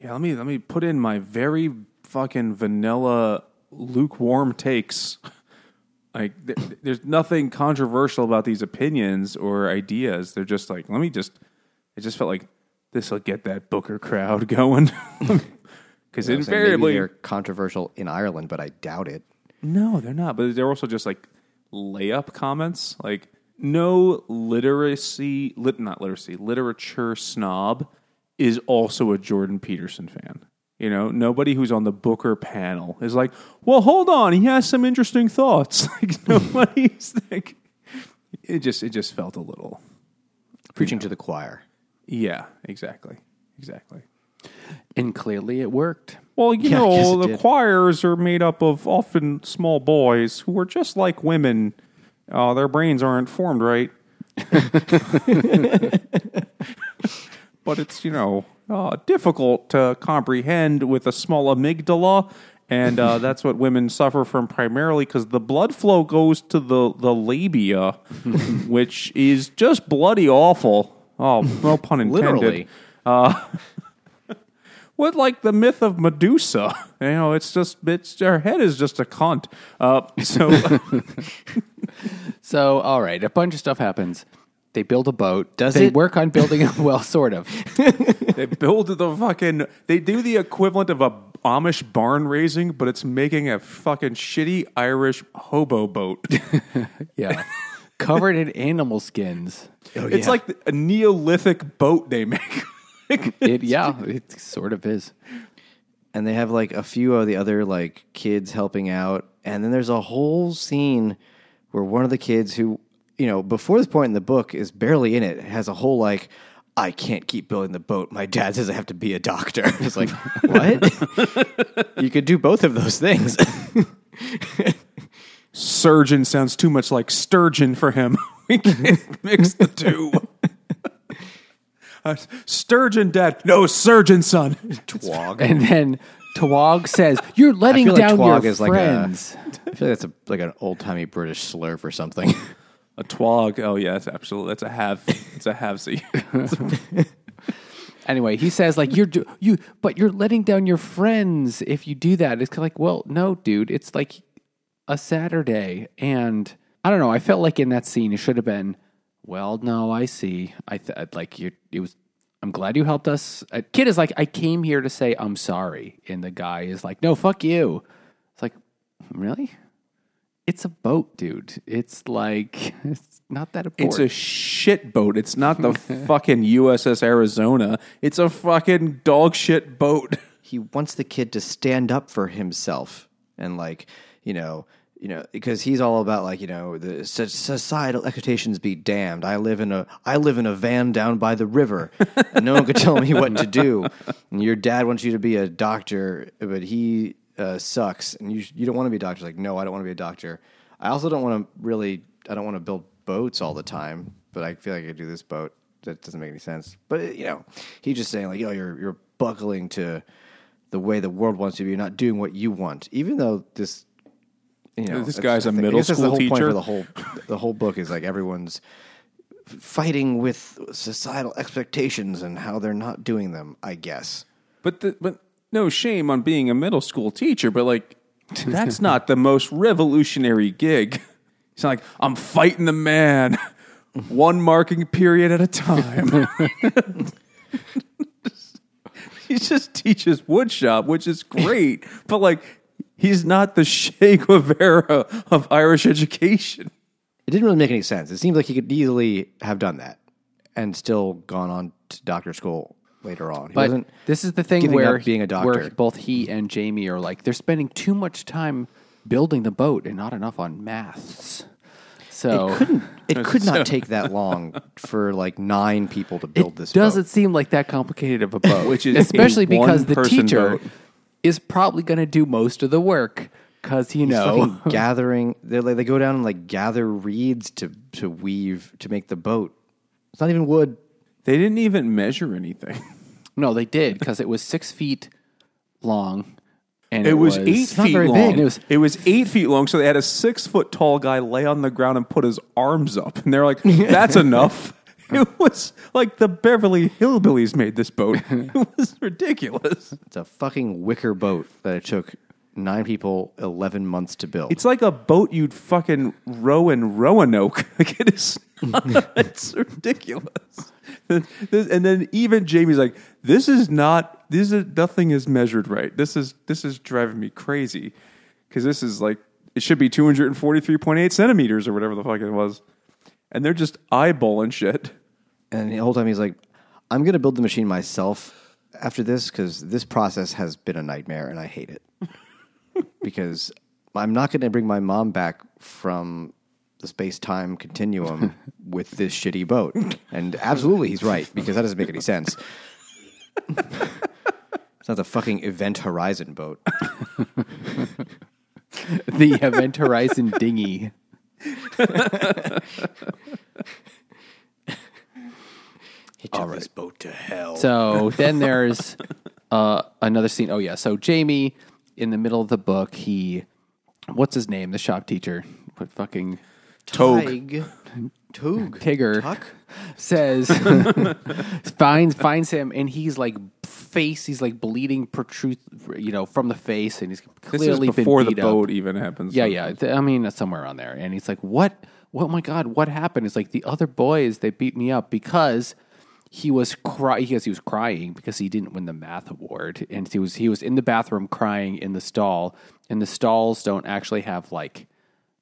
Yeah, let me let me put in my very fucking vanilla, lukewarm takes. Like, th- there's nothing controversial about these opinions or ideas. They're just like, let me just. It just felt like this will get that Booker crowd going. Because saying maybe invariably, they're controversial in Ireland, but I doubt it. No, they're not. But they're also just like layup comments. Like no literacy, lit, not literacy, literature snob is also a Jordan Peterson fan. You know, nobody who's on the Booker panel is like, well, hold on, he has some interesting thoughts. Like nobody's like, it just it just felt a little. Preaching to the choir. Yeah, exactly, exactly. And clearly it worked Well, you Yeah, know, the did. choirs are made up of often small boys who are just like women oh, their brains aren't formed right. but it's, you know, uh, difficult to comprehend with a small amygdala. And uh, that's what women suffer from primarily because the blood flow goes to the, the labia, which is just bloody awful. Oh, no pun intended. Literally. What like the myth of Medusa? You know, it's just it's her head is just a cunt. Uh, so So, all right, a bunch of stuff happens. They build a boat. Does they it? work on building a well, sort of. they build the fucking they do the equivalent of a Amish barn raising, but it's making a fucking shitty Irish hobo boat. Yeah, covered in animal skins. It's like a Neolithic boat they make. It, yeah, it sort of is. and they have like a few of the other like kids helping out and then there's a whole scene where one of the kids who you know before this point in the book is barely in it has a whole like I can't keep building the boat. My dad says I have to be a doctor. It's like, what? you could do both of those things. Surgeon sounds too much like sturgeon for him. we can't mix the two. Sturgeon dead. no surgeon son. Twog. And then Twog says, "You're I letting feel like down twog your is like a, friends." I feel like that's a, like an old timey British slur for something. A twog. Oh yeah, that's absolutely. That's a have. It's a halvesy. anyway, he says like you're do- you, but you're letting down your friends if you do that. It's kind of like, well, no, dude, it's like a Saturday, and I don't know. I felt like in that scene it should have been, well, no, I see. I th- like you. It was. I'm glad you helped us. A kid is like, I came here to say I'm sorry, and the guy is like, no, fuck you. It's like, really? It's a boat, dude. It's like it's not that important. It's a shit boat. It's not the fucking USS Arizona. It's a fucking dog shit boat. he wants the kid to stand up for himself and like you know you know because he's all about like you know the societal expectations be damned. I live in a i live in a van down by the river. And no one could tell me what to do. And your dad wants you to be a doctor but he uh, sucks. And you you don't want to be a doctor. Like no i don't want to be a doctor. I also don't want to really i don't want to build boats all the time but i feel like i do this boat. That doesn't make any sense. But you know he's just saying like oh you're you're buckling to the way the world wants you to be. You're not doing what you want, even though this. You know, This guy's a middle that's the school whole point teacher. for the whole the whole book is like everyone's fighting with societal expectations and how they're not doing them. I guess. But the, but no shame on being a middle school teacher, but like that's not the most revolutionary gig. It's not like I'm fighting the man, one marking period at a time. he just teaches woodshop, which is great, but like he's not the Che Guevara of Irish education. It didn't really make any sense. It seems like he could easily have done that and still gone on to doctor school later on. He But wasn't this is the thing where being a doctor, where doctor. both he and Jamie are like they're spending too much time building the boat and not enough on maths. So It could not It could not take that long for like nine people to build this boat. it this. doesn't boat. seem like that complicated of a boat, Which is especially because the teacher boat. Is probably going to do most of the work because you know gathering. They like they go down and like gather reeds to to weave to make the boat. It's not even wood. They didn't even measure anything. no, they did because it was six feet long. And It was, eight feet very long. big. It was- it was eight feet long. So they had a six foot tall guy lay on the ground and put his arms up, and they're like, "That's enough." It was like the Beverly Hillbillies made this boat. It was ridiculous. It's a fucking wicker boat that it took nine people eleven months to build. It's like a boat you'd fucking row in Roanoke. Like it is, it's ridiculous. And then even Jamie's like, "This is not. This is nothing is measured right. This is this is driving me crazy because this is like it should be two hundred and forty three point eight centimeters or whatever the fuck it was, and they're just eyeballing shit. And the whole time he's like, "I'm going to build the machine myself after this because this process has been a nightmare and I hate it because I'm not going to bring my mom back from." The space time continuum with this shitty boat. And absolutely, he's right because that doesn't make any sense. it's not the fucking Event Horizon boat. the Event Horizon dinghy. Hitch up this boat to hell. So then there's uh, another scene. Oh yeah, so Jamie in the middle of the book, he what's his name? The shop teacher. What fucking Togue. Tig. Toog. Tigger Tuck? says finds finds him and he's like face he's like bleeding protrude you know from the face and he's This clearly is before been the boat up. even happens. Yeah, yeah. I mean, somewhere around there. And he's like, "What? Oh my god, what happened?" It's like the other boys they beat me up because he was cry because he was crying because he didn't win the math award, and he was he was in the bathroom crying in the stall, and the stalls don't actually have like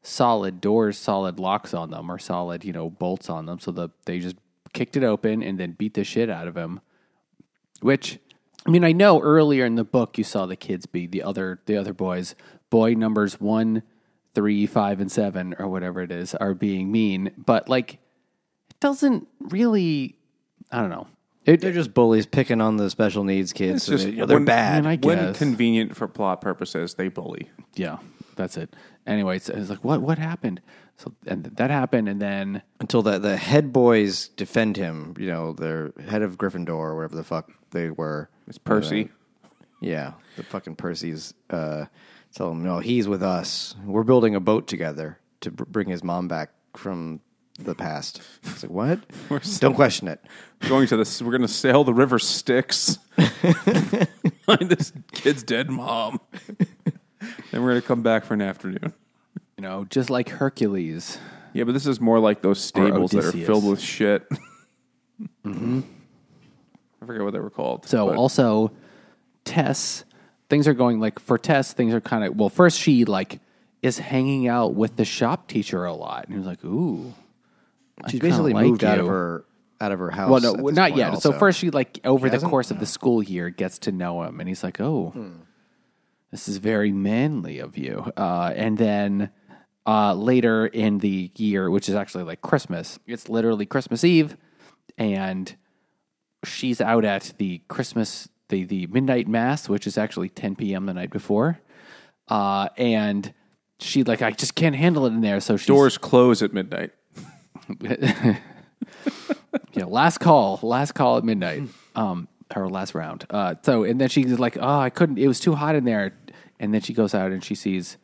solid doors, solid locks on them, or solid you know bolts on them, so the they just kicked it open and then beat the shit out of him. Which I mean, I know earlier in the book you saw the kids be the other the other boys. Boy numbers one, three, five, and seven, or whatever it is, are being mean, but like it doesn't really. I don't know. It, They're just bullies picking on the special needs kids. It's just they- they're when- bad. I mean, I When convenient for plot purposes, they bully. yeah, that's it. Anyway, it's, it's like what what happened? So and that happened, and then Until the, the head boys defend him. You know, their head of Gryffindor or whatever the fuck they were. It's Percy. Yeah, the fucking Percy's uh, tell him, no, he's with us. We're building a boat together to br- bring his mom back from the past. It's like, what? Don't question it. Going to this, we're going to sail the river Styx. Find this kid's dead mom. then we're going to come back for an afternoon. you know, just like Hercules. Yeah, but this is more like those stables that are Odysseus. filled with shit. Hmm. I forget what they were called. So but also Tess, things are going like for Tess, things are kind of well. First, she like is hanging out with the shop teacher a lot, and he was like, "Ooh." I She's basically like moved out of her out of her house. Well, no, not point yet. So first, she like over the course of the school year gets to know him, and he's like, "Oh, this is very manly of you." Uh, and then uh, later in the year, which is actually like Christmas, it's literally Christmas Eve, and she's out at the Christmas the the midnight mass, which is actually 10 p.m. the night before, uh, and she like I just can't handle it in there, so she's doors close at midnight. Yeah, last call, last call at midnight, um, her last round. Uh, so and then she's like, oh, I couldn't. It was too hot in there. And then she goes out and she sees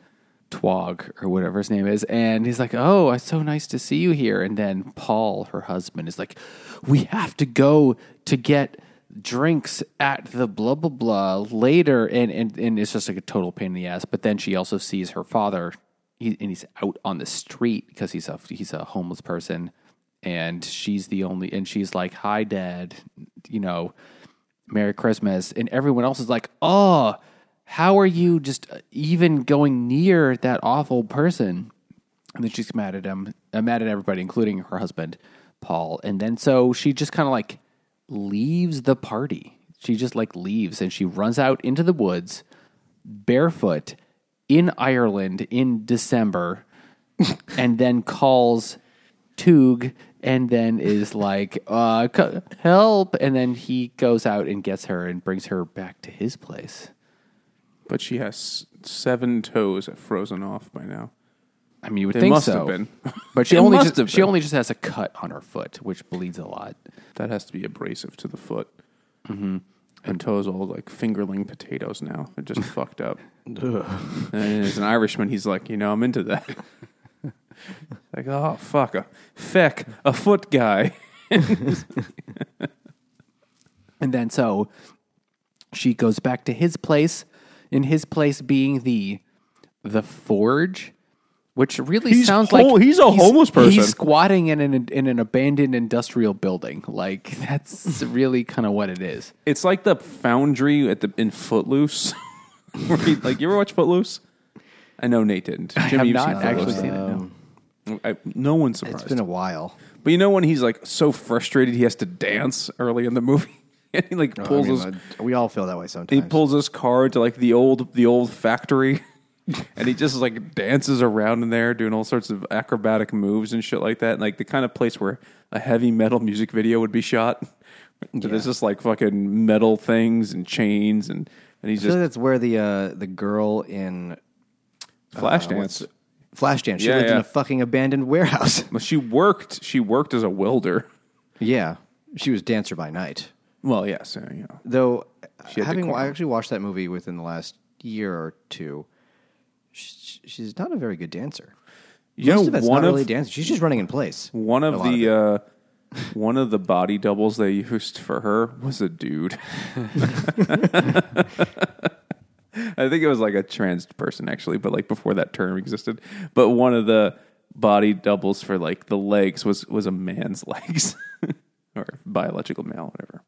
Twog or whatever his name is, and he's like, oh, it's so nice to see you here. And then Paul, her husband, is like, we have to go to get drinks at the blah blah blah later, and and and it's just like a total pain in the ass. But then she also sees her father. He, and he's out on the street because he's a he's a homeless person, and she's the only and she's like hi dad you know merry christmas. And everyone else is like oh how are you just even going near that awful person? And then she's mad at him uh, mad at everybody including her husband paul. And then so she just kind of like leaves the party. She just like leaves and she runs out into the woods barefoot in ireland in december and then calls Toog and then is like, uh, c- help. And then he goes out and gets her and brings her back to his place. But she has seven toes frozen off by now. I mean, you would They think must so. have been. But she They only must just, have she been. only just has a cut on her foot, which bleeds a lot. That has to be abrasive to the foot. And toes all like fingerling potatoes now. They're just fucked up. And as an Irishman, he's like, you know, I'm into that. like, oh fuck, a feck, a foot guy. And then so she goes back to his place, in his place being the the forge, which really He's sounds hol- like he's a homeless person. He's squatting in an in an abandoned industrial building. Like that's really kind of what it is. It's like the foundry at the in Footloose. He, like, you ever watch Footloose? I know Nate didn't. I Jimmy, have you've not seen actually Footloose. seen it. No. I, no one's surprised. It's been a while. But you know when he's like so frustrated he has to dance early in the movie, and he like I pulls mean, his uh, we all feel that way sometimes. he pulls his car to like the old the old factory, and he just like dances around in there doing all sorts of acrobatic moves and shit like that, and like the kind of place where a heavy metal music video would be shot. There's just like fucking metal things and chains and and he's I just like that's where the uh, the girl in Flashdance. what's- Flashdance. She Yeah, lived in a fucking abandoned warehouse. Well, she worked. She worked as a welder. yeah, she was dancer by night. Well, yes, uh, you know. Though, having. I actually watched that movie within the last year or two, she's not a very good dancer. You Most know, of one not of really dancing. She's just running in place. one of lot of the uh, one of the body doubles they used for her was a dude. I think it was like a trans person actually, but like before that term existed. But one of the body doubles for like the legs was was a man's legs or biological male, whatever.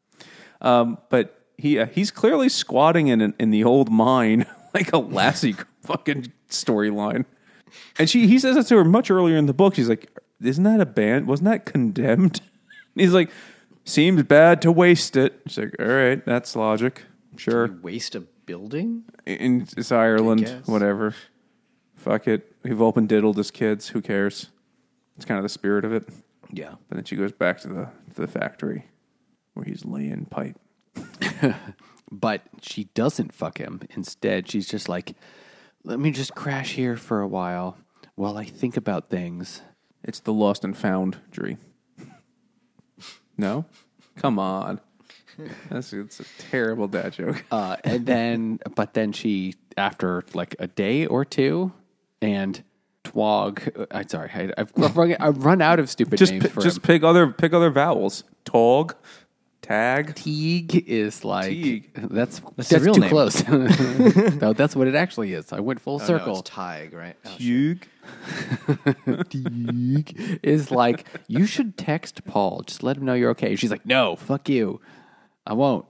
Um, but he uh, he's clearly squatting in in the old mine like a Lassie fucking storyline. And she he says that to her much earlier in the book. She's like, "Isn't that a band? Wasn't that condemned?" And he's like, "Seems bad to waste it." She's like, "All right, that's logic. Sure." Waste a building? In it's Ireland, whatever. Fuck it. We've open diddled as kids. Who cares? It's kind of the spirit of it. Yeah. But then she goes back to the to the factory where he's laying pipe. But she doesn't fuck him. Instead, she's just like, let me just crash here for a while while I think about things. It's the lost and found Dree. No, come on. That's it's a terrible dad joke. Uh, and then, but then she, after like a day or two, and Twog, I'm sorry, I, I've, I've, run, I've run out of stupid just names for just him. pick other pick other vowels. Tog, tag. Teague is like Teague. that's that's, the real too name. close. no, that's what it actually is. I went full Oh, circle. No, it's Tig, right? Oh, Hugh. Teague is like you should text Paul. Just let him know you're okay. She's like, no, fuck you, I won't.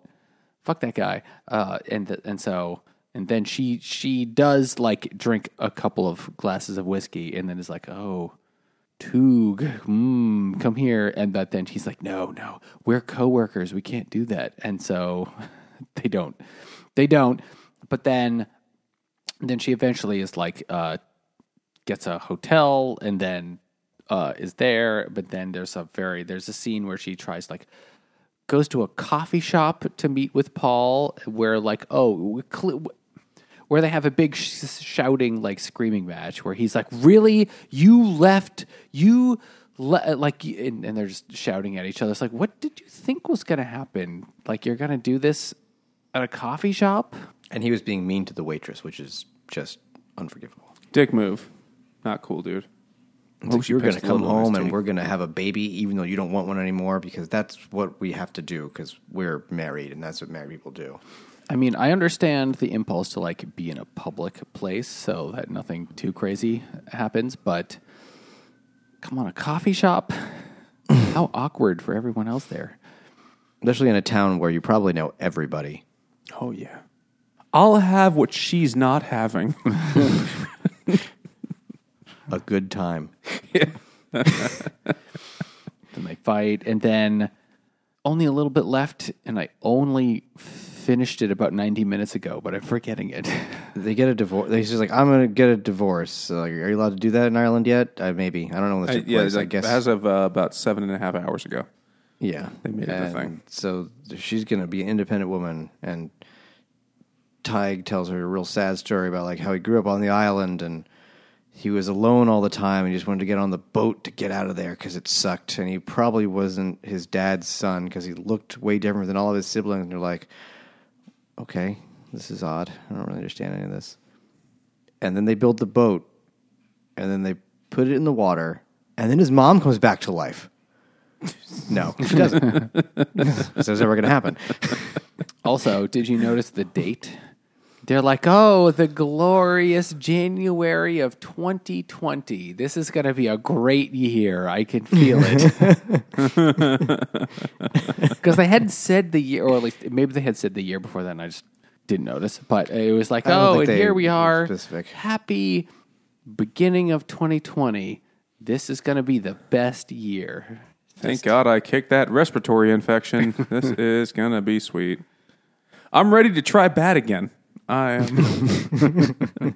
Fuck that guy. Uh, and th- and so and then she she does like drink a couple of glasses of whiskey and then is like, oh. Toog, mm, come here. And but then she's like, no, no, we're coworkers. We can't do that. And so they don't. They don't. But then then she eventually is like, uh, gets a hotel and then uh, is there. But then there's a very there's a scene where she tries like goes to a coffee shop to meet with Paul, where like oh where they have a big sh- shouting like screaming match where he's like really you left you le-, like and, and they're just shouting at each other it's like what did you think was going to happen like you're going to do this at a coffee shop And he was being mean to the waitress, which is just unforgivable. Dick move. Not cool, dude. It's like, you're going to come little on his home and we're going to have a baby, even though you don't want one anymore, because that's what we have to do because we're married and that's what married people do. I mean, I understand the impulse to like be in a public place so that nothing too crazy happens, but come on, a coffee shop? How awkward for everyone else there. Especially in a town where you probably know everybody. Oh yeah. I'll have what she's not having. A good time. Yeah. Then they fight, and then only a little bit left, and I only finished it about 90 minutes ago, but I'm forgetting it. They get a divorce. He's just like, I'm going to get a divorce. So, like, are you allowed to do that in Ireland yet? Uh, maybe. I don't know when this I, took yeah, place. I guess. as of uh, about seven and a half hours ago. Yeah, They made it a And thing. So she's going to be an independent woman, and Tig tells her a real sad story about like how he grew up on the island and he was alone all the time and he just wanted to get on the boat to get out of there because it sucked, and he probably wasn't his dad's son because he looked way different than all of his siblings. And you're like, okay, this is odd. I don't really understand any of this. And then they build the boat, and then they put it in the water, and then his mom comes back to life. No, she doesn't. so it's never going to happen. also, did you notice the date? They're like, oh, the glorious January of 2020. This is going to be a great year. I can feel it. Because they hadn't said the year, or at least maybe they had said the year before that, and I just didn't notice. But it was like, I don't oh, think and they here we are. specific. Happy beginning of 2020. This is going to be the best year. Thank God I kicked that respiratory infection. this is gonna be sweet. I'm ready to try bad again. I am.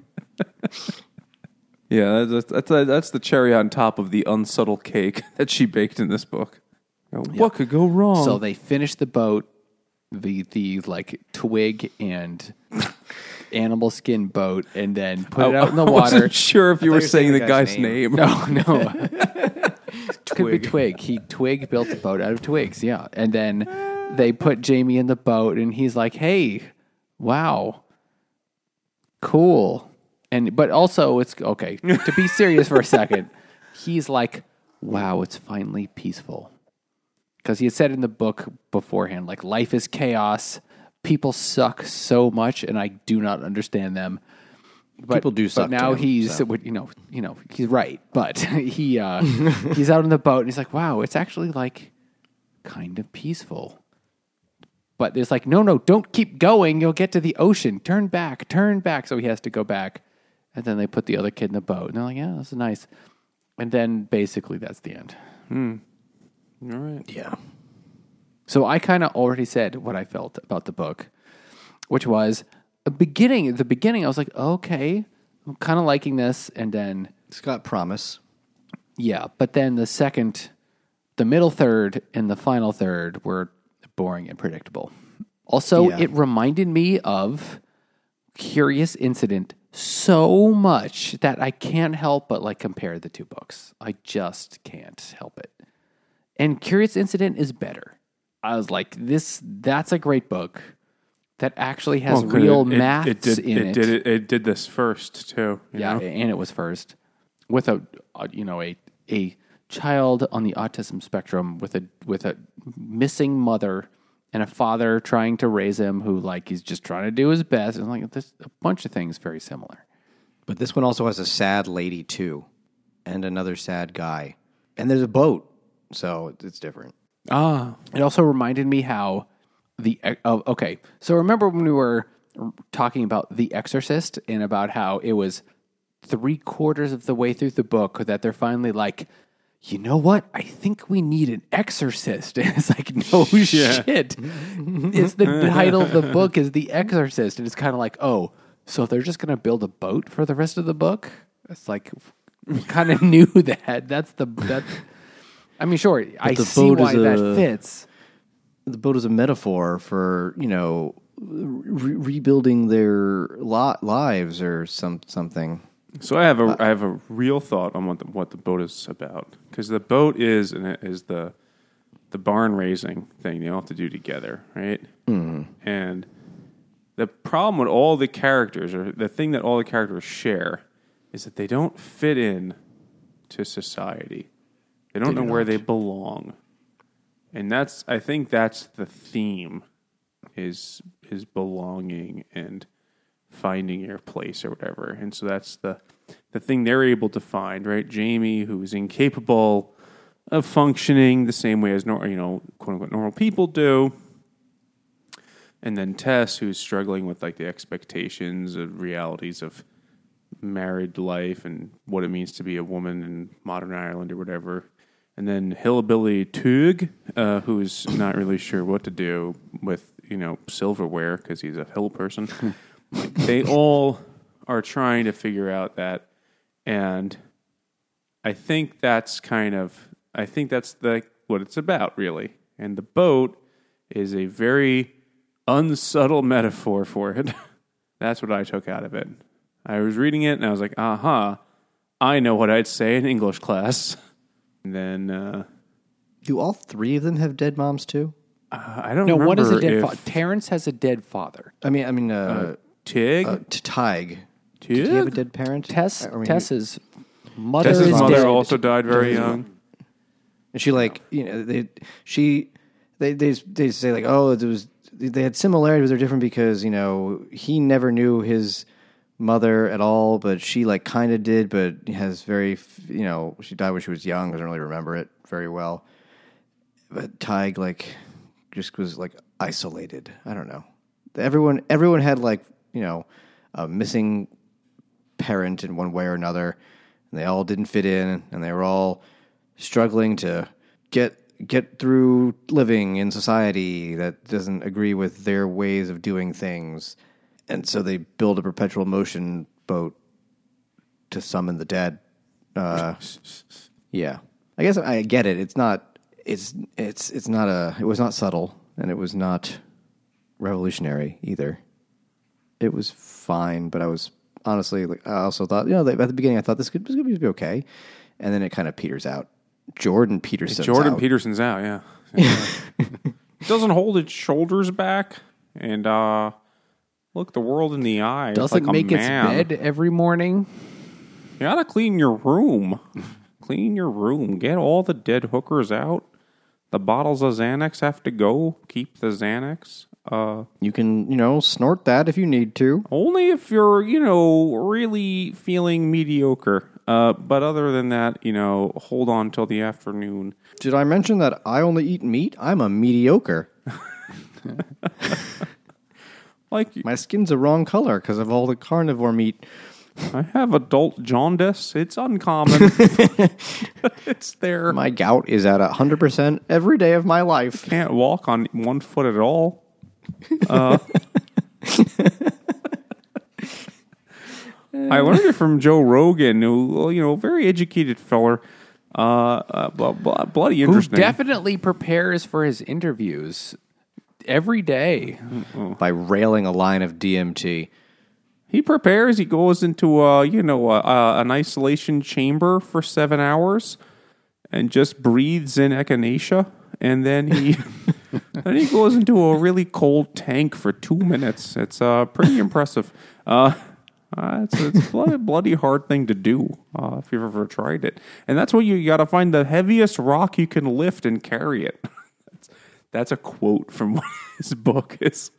yeah, that's, that's that's the cherry on top of the unsubtle cake that she baked in this book. What could go wrong? So they finish the boat. The the like twig and animal skin boat and then put it I- out in the I water. wasn't sure if you were saying the guy's name. No, no. Could be Twig. He Twig built the boat out of twigs, yeah. And then they put Jamie in the boat and he's like, Hey, wow. Cool. And but also it's okay, to be serious for a second, he's like, Wow, it's finally peaceful. Because he had said in the book beforehand, like life is chaos, people suck so much, and I do not understand them. But, People do suck But now he's so. you know you know he's right, but he uh, he's out on the boat and he's like, wow, it's actually like kind of peaceful. But it's like, no, no, don't keep going. You'll get to the ocean. Turn back, turn back. So he has to go back, and then they put the other kid in the boat, and they're like, yeah, this is nice. And then basically that's the end. Hmm. All right. Yeah. So I kind of already said what I felt about the book, which was a beginning. At the beginning, I was like, okay, I'm kind of liking this, and then It's got promise. yeah, but then the second, the middle third, and the final third were boring and predictable. Also, Yeah. it reminded me of Curious Incident so much that I can't help but like compare the two books. I just can't help it. And Curious Incident is better. I was like, this that's a great book that actually has Well, real it, it- maths it did, in it. it. did it. It did this first too. you Yeah, know? and it was first with a, a you know a a child on the autism spectrum with a with a missing mother and a father trying to raise him who like he's just trying to do his best and like there's a bunch of things very similar. But this one also has a sad lady too, and another sad guy, and there's a boat, so it's different. Ah, It also reminded me how the oh, okay. So remember when we were talking about The Exorcist and about how it was three quarters of the way through the book that they're finally like, you know what? I think we need an exorcist. And it's like, no shit. it's the title of the book is The Exorcist, and it's kind of like, oh, so they're just gonna build a boat for the rest of the book? It's like, kind of knew that. That's the that. I mean, sure, I the see boat why is that fits. The boat is a metaphor for you know re- rebuilding their lo- lives or some something. So I have a I have a real thought on what the, what the boat is about because the boat is and it is the the barn raising thing they all have to do together, right? Mm-hmm. And the problem with all the characters, or the thing that all the characters share, is that they don't fit in to society. They don't know where they belong, and that's I think that's the theme is is belonging and finding your place or whatever. And so that's the the thing they're able to find, right? Jamie, who's incapable of functioning the same way as nor- you know, quote unquote normal people do. And then Tess, who's struggling with like the expectations and realities of married life and what it means to be a woman in modern Ireland or whatever. And then Hillbilly Tug, uh, who's not really sure what to do with, you know, silverware because he's a hill person. like, they all are trying to figure out that. And I think that's kind of, I think that's the, what it's about, really. And the boat is a very unsubtle metaphor for it. that's what I took out of it. I was reading it and I was like, aha, I know what I'd say in English class. And then uh, Do all three of them have dead moms too? uh, I don't No, remember one is a dead if father. Terrence has a dead father. I mean, I mean, uh, Tig, uh, t- Tig. Tig? Did he have a dead parent? Tess, I mean, Tess's mother Tess's is mother dead. also died very young. And she like you know they she they they they say like oh it was they had similarities but they're different because you know he never knew his mother at all but she like kind of did but has very you know she died when she was young doesn't really remember it very well but Tig like just was like isolated I don't know everyone everyone had like you know a missing parent in one way or another and they all didn't fit in and they were all struggling to get get through living in society that doesn't agree with their ways of doing things. And so they build a perpetual motion boat to summon the dead. Uh, yeah. I guess i get it. It's not it's it's it's not a it was not subtle and it was not revolutionary either it was fine, but I was honestly like I also thought you know at the beginning I thought this could this could be okay, and then it kind of peters out. Jordan Peterson. Jordan out. Peterson's out, yeah. Yeah. Doesn't hold its shoulders back and uh look the world in the eye. Doesn't like make its bed every morning. You gotta clean your room. clean your room. Get all the dead hookers out. The bottles of Xanax have to go. Keep the Xanax. Uh, You can you know snort that if you need to. only if you're, you know, really feeling mediocre. Uh, but other than that, you know, hold on till the afternoon. Did I mention that I only eat meat? I'm a mediocre. Like My skin's a wrong color because of all the carnivore meat. I have adult jaundice. It's uncommon. it's there. My gout is at 100% every day of my life. Can't walk on one foot at all. Uh, I learned it from Joe Rogan, who you know, very educated feller. Uh, uh, bl- bl- bloody interesting. Who definitely prepares for his interviews every day. By railing a line of DMT. he prepares. He goes into uh, you know, uh, uh, an isolation chamber for seven hours, and just breathes in echinacea, and then he then he goes into a really cold tank for two minutes. It's uh, pretty impressive. Uh, uh, it's it's a bloody, bloody hard thing to do uh, if you've ever tried it, and that's what you, you got to find the heaviest rock you can lift and carry it. that's, that's a quote from his book. Is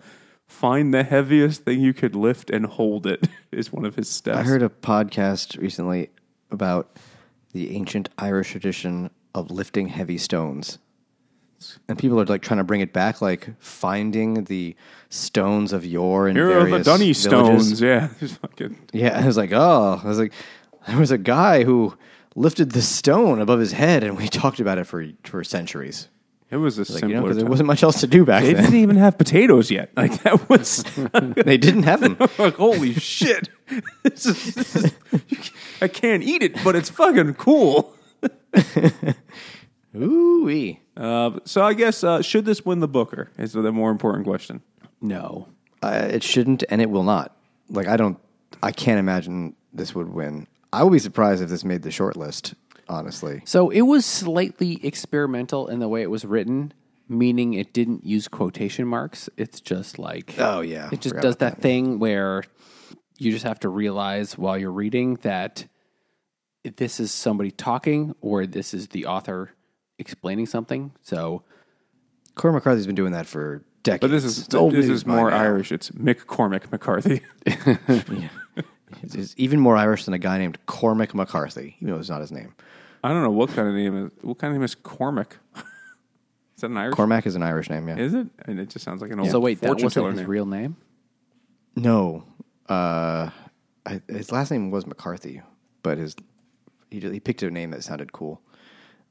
find the heaviest thing you could lift and hold it is one of his steps. I heard a podcast recently about the ancient Irish tradition of lifting heavy stones. And people are like trying to bring it back, like finding the stones of yore Here are various the Dunny villages. stones. Yeah, Just fucking. Yeah, I was like, oh, I was like, there was a guy who lifted the stone above his head, and we talked about it for for centuries. It was a Like, simpler you know, because there time. wasn't much else to do back They then. didn't even have potatoes yet. Like that was they didn't have them. like holy shit. This is, this is, I can't eat it, but it's fucking cool. Ooh wee. Uh, so I guess uh, should this win the Booker is the more important question. No. Uh, it shouldn't, and it will not. Like I don't, I can't imagine this would win. I would be surprised if this made the short list. Honestly, So it was slightly experimental in the way it was written, meaning it didn't use quotation marks. It's just like Oh, yeah. it just Forgot does about that thing where you just have to realize while you're reading that this is somebody talking or this is the author explaining something. So Corey McCarthy's been doing that for decades. But this is It's old this news is by more now. Irish. It's Mick Cormac McCarthy. It's, it's even more Irish than a guy named Cormac McCarthy, even though it's not his name. I don't know what kind of name is what kind of name is Cormac. is that an Irish? Cormac is an Irish name, yeah. Is it? And it just sounds like an old so wait, that fortune wasn't teller his name. real name? No, uh, I, his last name was McCarthy, but his he, he picked a name that sounded cool.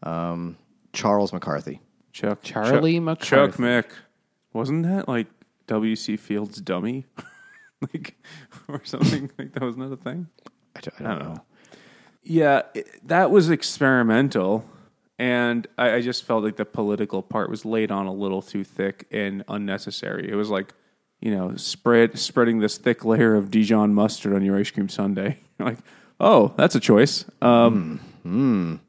Um, Charles McCarthy. Chuck Charlie Chuck, Chuck McCarthy. Mick. Wasn't that like W. C. Fields' dummy, like or something like that was not a thing? I don't, I don't know. Yeah, it, that was experimental, and I, I just felt like the political part was laid on a little too thick and unnecessary. It was like, you know, spread spreading this thick layer of Dijon mustard on your ice cream sundae. like, oh, that's a choice. Um,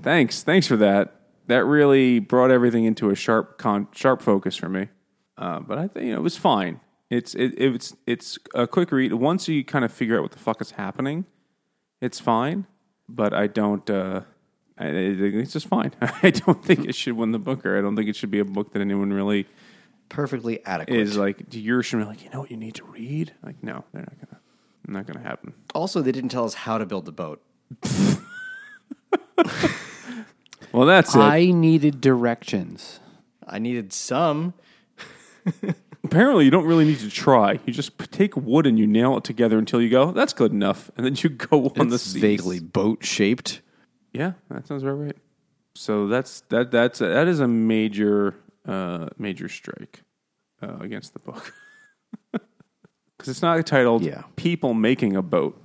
Thanks, thanks for that. That really brought everything into a sharp con- sharp focus for me. Uh, but I think you know, it was fine. It's it, it's it's a quick read. Once you kind of figure out what the fuck is happening, it's fine, but I don't. Uh, I, it's just fine. I don't think it should win the Booker. I don't think it should be a book that anyone really Perfectly adequate. is like. Do You're should be like, you know what you need to read. Like, no, they're not gonna. Not gonna happen. also, they didn't tell us how to build the boat. Well, that's it. I needed directions. I needed some. Apparently, you don't really need to try. You just p- take wood and you nail it together until you go. That's good enough, and then you go on the It's seas. vaguely boat shaped. Yeah, that sounds about right. So that's that. That's a, that is a major uh, major strike uh, against the book because it's not titled Yeah. "People Making a Boat."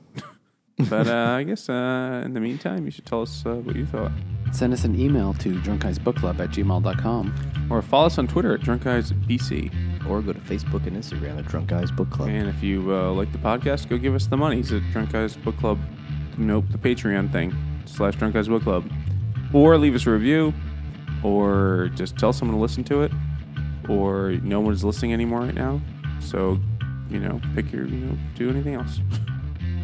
But uh, I guess uh, in the meantime, you should tell us uh, what you thought, Send us an email to drunkguysbookclub at gmail.com. or follow us on Twitter at DrunkGuysBC. or go to Facebook and Instagram at Drunk Guys Book Club. And if you uh, like the podcast, go give us the money. It's at Drunk Guys Book Club. Nope, the Patreon thing slash Drunk Guys Book Club, or leave us a review, or just tell someone to listen to it, or no one's listening anymore right now. So, you know, pick your, you know, do anything else.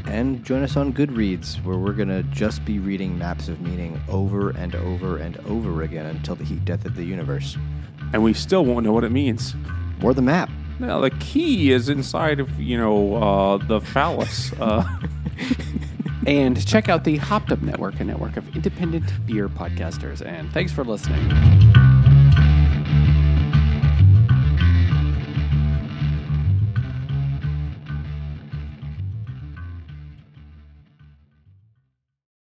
And join us on Goodreads, where we're going to just be reading Maps of Meaning over and over and over again until the heat death of the universe. And we still won't know what it means. Or the map. Now the key is inside of you know uh, the phallus. Uh, And check out the Hopped Up Network, a network of independent beer podcasters. And thanks for listening.